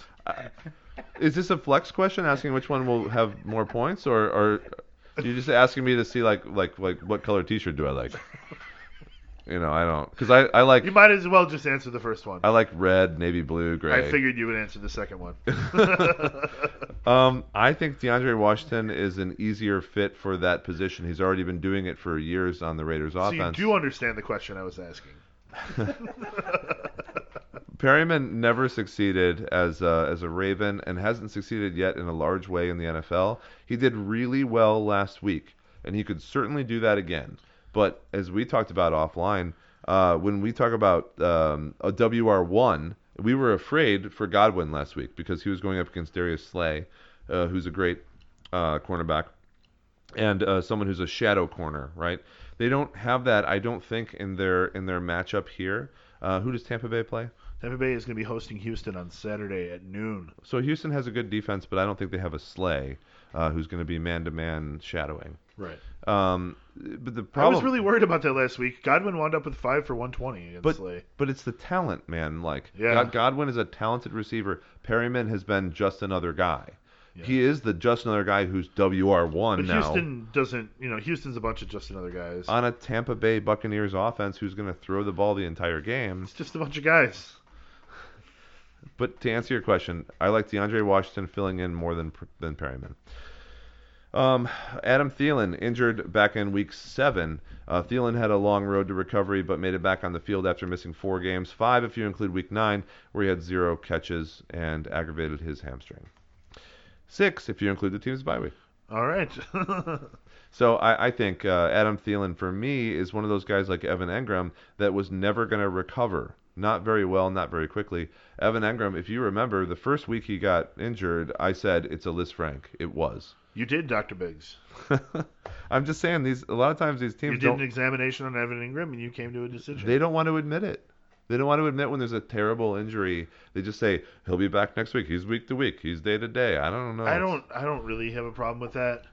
Is this a flex question, asking which one will have more points, or, or are you just asking me to see like like like what color T-shirt do I like? You know, I don't because I I like You might as well just answer the first one. I like red, navy blue, gray. I figured you would answer the second one. (laughs) Um, I think DeAndre Washington is an easier fit for that position. He's already been doing it for years on the Raiders so you offense. do understand the question I was asking. (laughs) Perriman never succeeded as a, as a Raven and hasn't succeeded yet in a large way in the NFL. He did really well last week, and he could certainly do that again. But as we talked about offline, uh, when we talk about um, a WR1, we were afraid for Godwin last week because he was going up against Darius Slay, uh, who's a great uh, cornerback, and uh, someone who's a shadow corner, right? They don't have that, I don't think, in their in their matchup here. Uh, who does Tampa Bay play? Tampa Bay is going to be hosting Houston on Saturday at noon. So Houston has a good defense, but I don't think they have a Slay uh, who's going to be man-to-man shadowing. Right. Um, but the I was really worried about that last week. Godwin wound up with five for 120 against but Slay. but it's the talent, man. Like Yeah. God, Godwin is a talented receiver. Perriman has been just another guy. He is the just another guy who's WR one now Houston doesn't, you know, Houston's a bunch of just another guys. on a Tampa Bay Buccaneers offense who's going to throw the ball the entire game. it's just a bunch of guys. But to answer your question, I like DeAndre Washington filling in more than than Perriman. Um, Adam Thielen injured back in week seven. Uh, Thielen had a long road to recovery, but made it back on the field after missing four games, five if you include week nine, where he had zero catches and aggravated his hamstring. Six if you include the team's bye week. All right. (laughs) So I, I think uh, Adam Thielen for me is one of those guys like Evan Engram that was never going to recover. Not very well, not very quickly. Evan Engram, if you remember, the first week he got injured, I said it's a Lisfranc. It was. you did, Dr. Biggs. (laughs) I'm just saying these. A lot of times these teams You did an don't. examination on Evan Engram, and you came to a decision. They don't want to admit it. They don't want to admit when there's a terrible injury. They just say he'll be back next week. He's week to week. He's day to day. I don't know. I don't. I don't really have a problem with that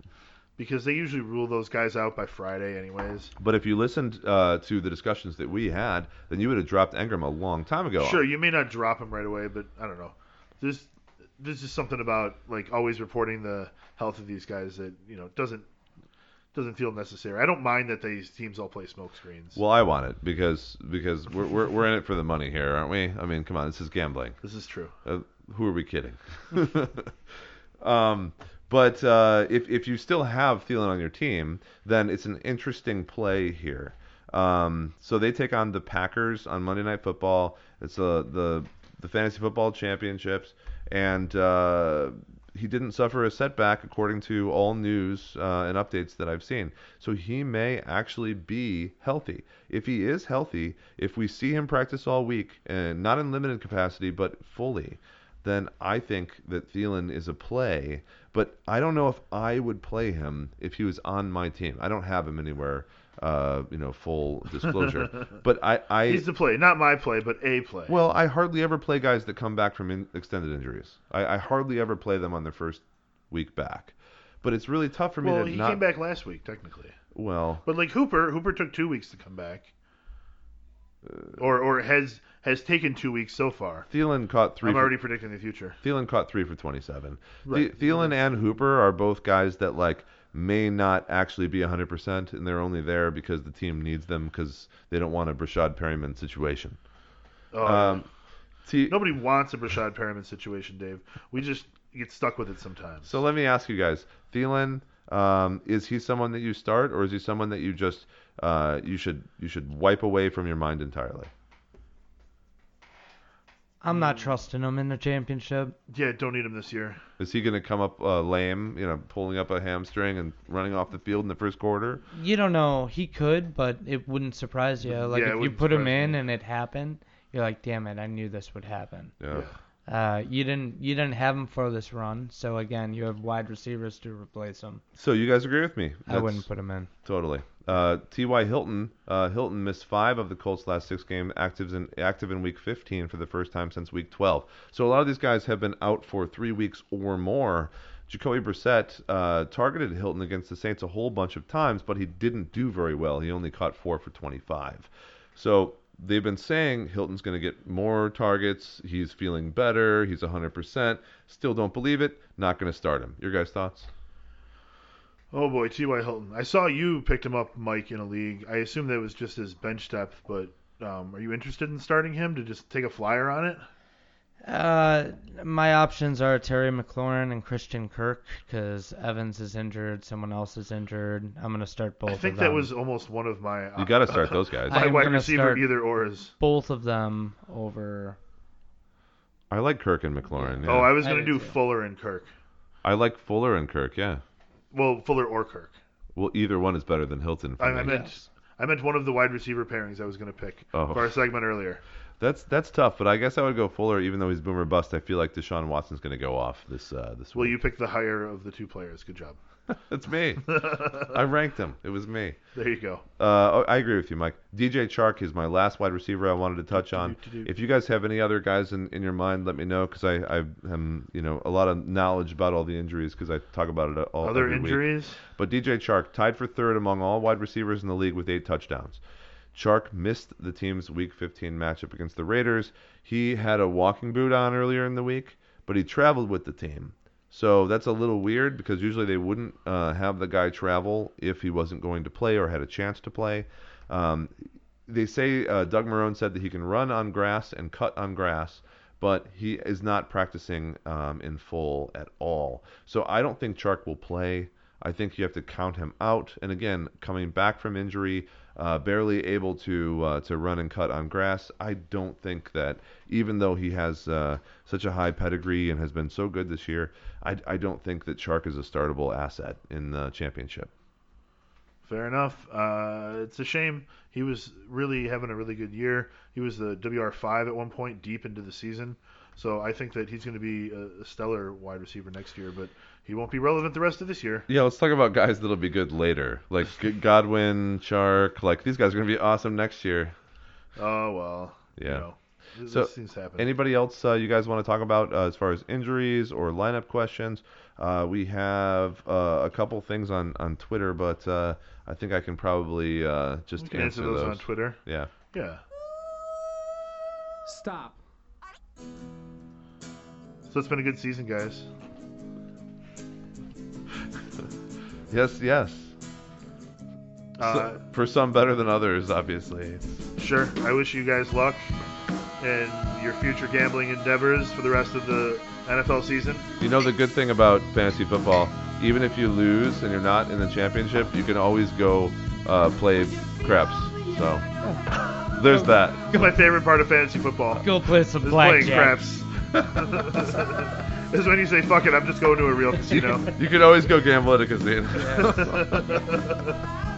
because they usually rule those guys out by Friday, anyways. But if you listened uh, to the discussions that we had, then you would have dropped Engram a long time ago. Sure, you may not drop him right away, but I don't know. There's there's just something about like always reporting the health of these guys that you know doesn't doesn't feel necessary. I don't mind that these teams all play smoke screens. Well, I want it because because we're, we're we're in it for the money here, aren't we? I mean, come on, this is gambling. this is true. Uh, who are we kidding? (laughs) um, but uh, if if you still have Thielen on your team, then it's an interesting play here. Um, so they take on the Packers on Monday Night Football. It's uh, the the fantasy football championships, and uh, he didn't suffer a setback according to all news uh, and updates that I've seen. So he may actually be healthy. If he is healthy, if we see him practice all week, and not in limited capacity but fully, then I think that Thielen is a play. But I don't know if I would play him if he was on my team. I don't have him anywhere. Uh, you know, full disclosure. (laughs) but I, I He's the play, not my play, but a play. well, I hardly ever play guys that come back from in, extended injuries. I, I hardly ever play them on their first week back. but it's really tough for me well, to he not. came back last week technically, Well, but like Hooper, Hooper took two weeks to come back, Uh, or or has has taken two weeks so far. Thielen caught 3 I'm for- already predicting the future. Thielen caught three for 27. Right. Thielen and Hooper are both guys that like may not actually be 100%, and they're only there because the team needs them because they don't want a Breshad Perriman situation. Oh, Um, T- Nobody wants a Breshad Perriman situation, Dave. We just get stuck with it sometimes. so let me ask you guys: Thielen, um, is he someone that you start, or is he someone that you just uh, you should you should wipe away from your mind entirely? I'm not trusting him in the championship. yeah, don't need him this year. Is he going to come up uh, lame, you know, pulling up a hamstring and running off the field in the first quarter? You don't know. He could, but it wouldn't surprise you. Like Yeah, if you put him in me. and it happened, you're like, damn it, I knew this would happen. Yeah. Uh, you didn't you didn't have him for this run, so again, you have wide receivers to replace him. So you guys agree with me? I wouldn't put him in. Totally. Uh, T.Y. Hilton. Uh, Hilton missed five of the Colts' last six games, active in active in Week 15 for the first time since Week 12. So a lot of these guys have been out for three weeks or more. Jacoby Brissett uh, targeted Hilton against the Saints a whole bunch of times, but he didn't do very well. He only caught four for 25. So they've been saying Hilton's going to get more targets. He's feeling better. He's 100%. Still don't believe it. Not going to start him. Your guys' thoughts? Oh boy, T.Y. Hilton. I saw you picked him up, Mike, in a league. I assume that was just his bench depth, but um, are you interested in starting him to just take a flyer on it? Uh, my options are Terry McLaurin and Christian Kirk because Evans is injured, someone else is injured. I'm gonna start both. I think of that was almost one of my. You got to start (laughs) those guys. my I'm wide receiver either or is. both of them over. I like Kirk and McLaurin. Yeah. Oh, I was gonna did do too. Fuller and Kirk. I like Fuller and Kirk. Yeah. Well, Fuller or Kirk. Well, either one is better than Hilton. For I, me. I meant Yes. I meant one of the wide receiver pairings I was gonna pick Oh. for our segment earlier. That's that's tough, but I guess I would go Fuller, even though he's boomer bust. I feel like Deshaun Watson's going to go off this uh, this Well, week. you picked the higher of the two players. Good job. (laughs) It's me. (laughs) I ranked him. It was me. There you go. Uh, I agree with you, Mike. DJ Chark is my last wide receiver I wanted to touch on. If you guys have any other guys in, in your mind, let me know because I I am you know a lot of knowledge about all the injuries because I talk about it all Other every week. injuries? But DJ Chark tied for third among all wide receivers in the league with eight touchdowns. Chark missed the team's Week 15 matchup against the Raiders. He had a walking boot on earlier in the week, but he traveled with the team. So that's a little weird because usually they wouldn't uh, have the guy travel if he wasn't going to play or had a chance to play. Um, they say uh, Doug Marrone said that he can run on grass and cut on grass, but he is not practicing um, in full at all. So I don't think Chark will play. I think you have to count him out. And again, coming back from injury, uh, barely able to uh, to run and cut on grass. I don't think that even though he has uh, such a high pedigree and has been so good this year, I, I don't think that Chark is a startable asset in the championship. Fair enough. Uh, it's a shame. He was really having a really good year. He was the WR5 at one point deep into the season. So I think that he's going to be a, a stellar wide receiver next year, but he won't be relevant the rest of this year. Yeah, let's talk about guys that'll be good later, like (laughs) Godwin, Chark. Like these guys are gonna be awesome next year. Oh, well. You Yeah. know, this, So, this things happen. Anybody else uh, you guys want to talk about uh, as far as injuries or lineup questions? Uh, we have uh, a couple things on, on Twitter, but uh, I think I can probably uh, just can answer those, on Twitter. Yeah. Yeah. Stop. So it's been a good season, guys. (laughs) Yes, yes. Uh, So- for some better than others, obviously. Sure. I wish you guys luck in your future gambling endeavors for the rest of the NFL season. You know the good thing about fantasy football, even if you lose and you're not in the championship, you can always go uh, play craps. So there's that. My favorite part of fantasy football Go play some is playing blackjack. (laughs) craps. is when you say, "Fuck it, I'm just going to a real casino." you can always go gamble at a casino. (laughs)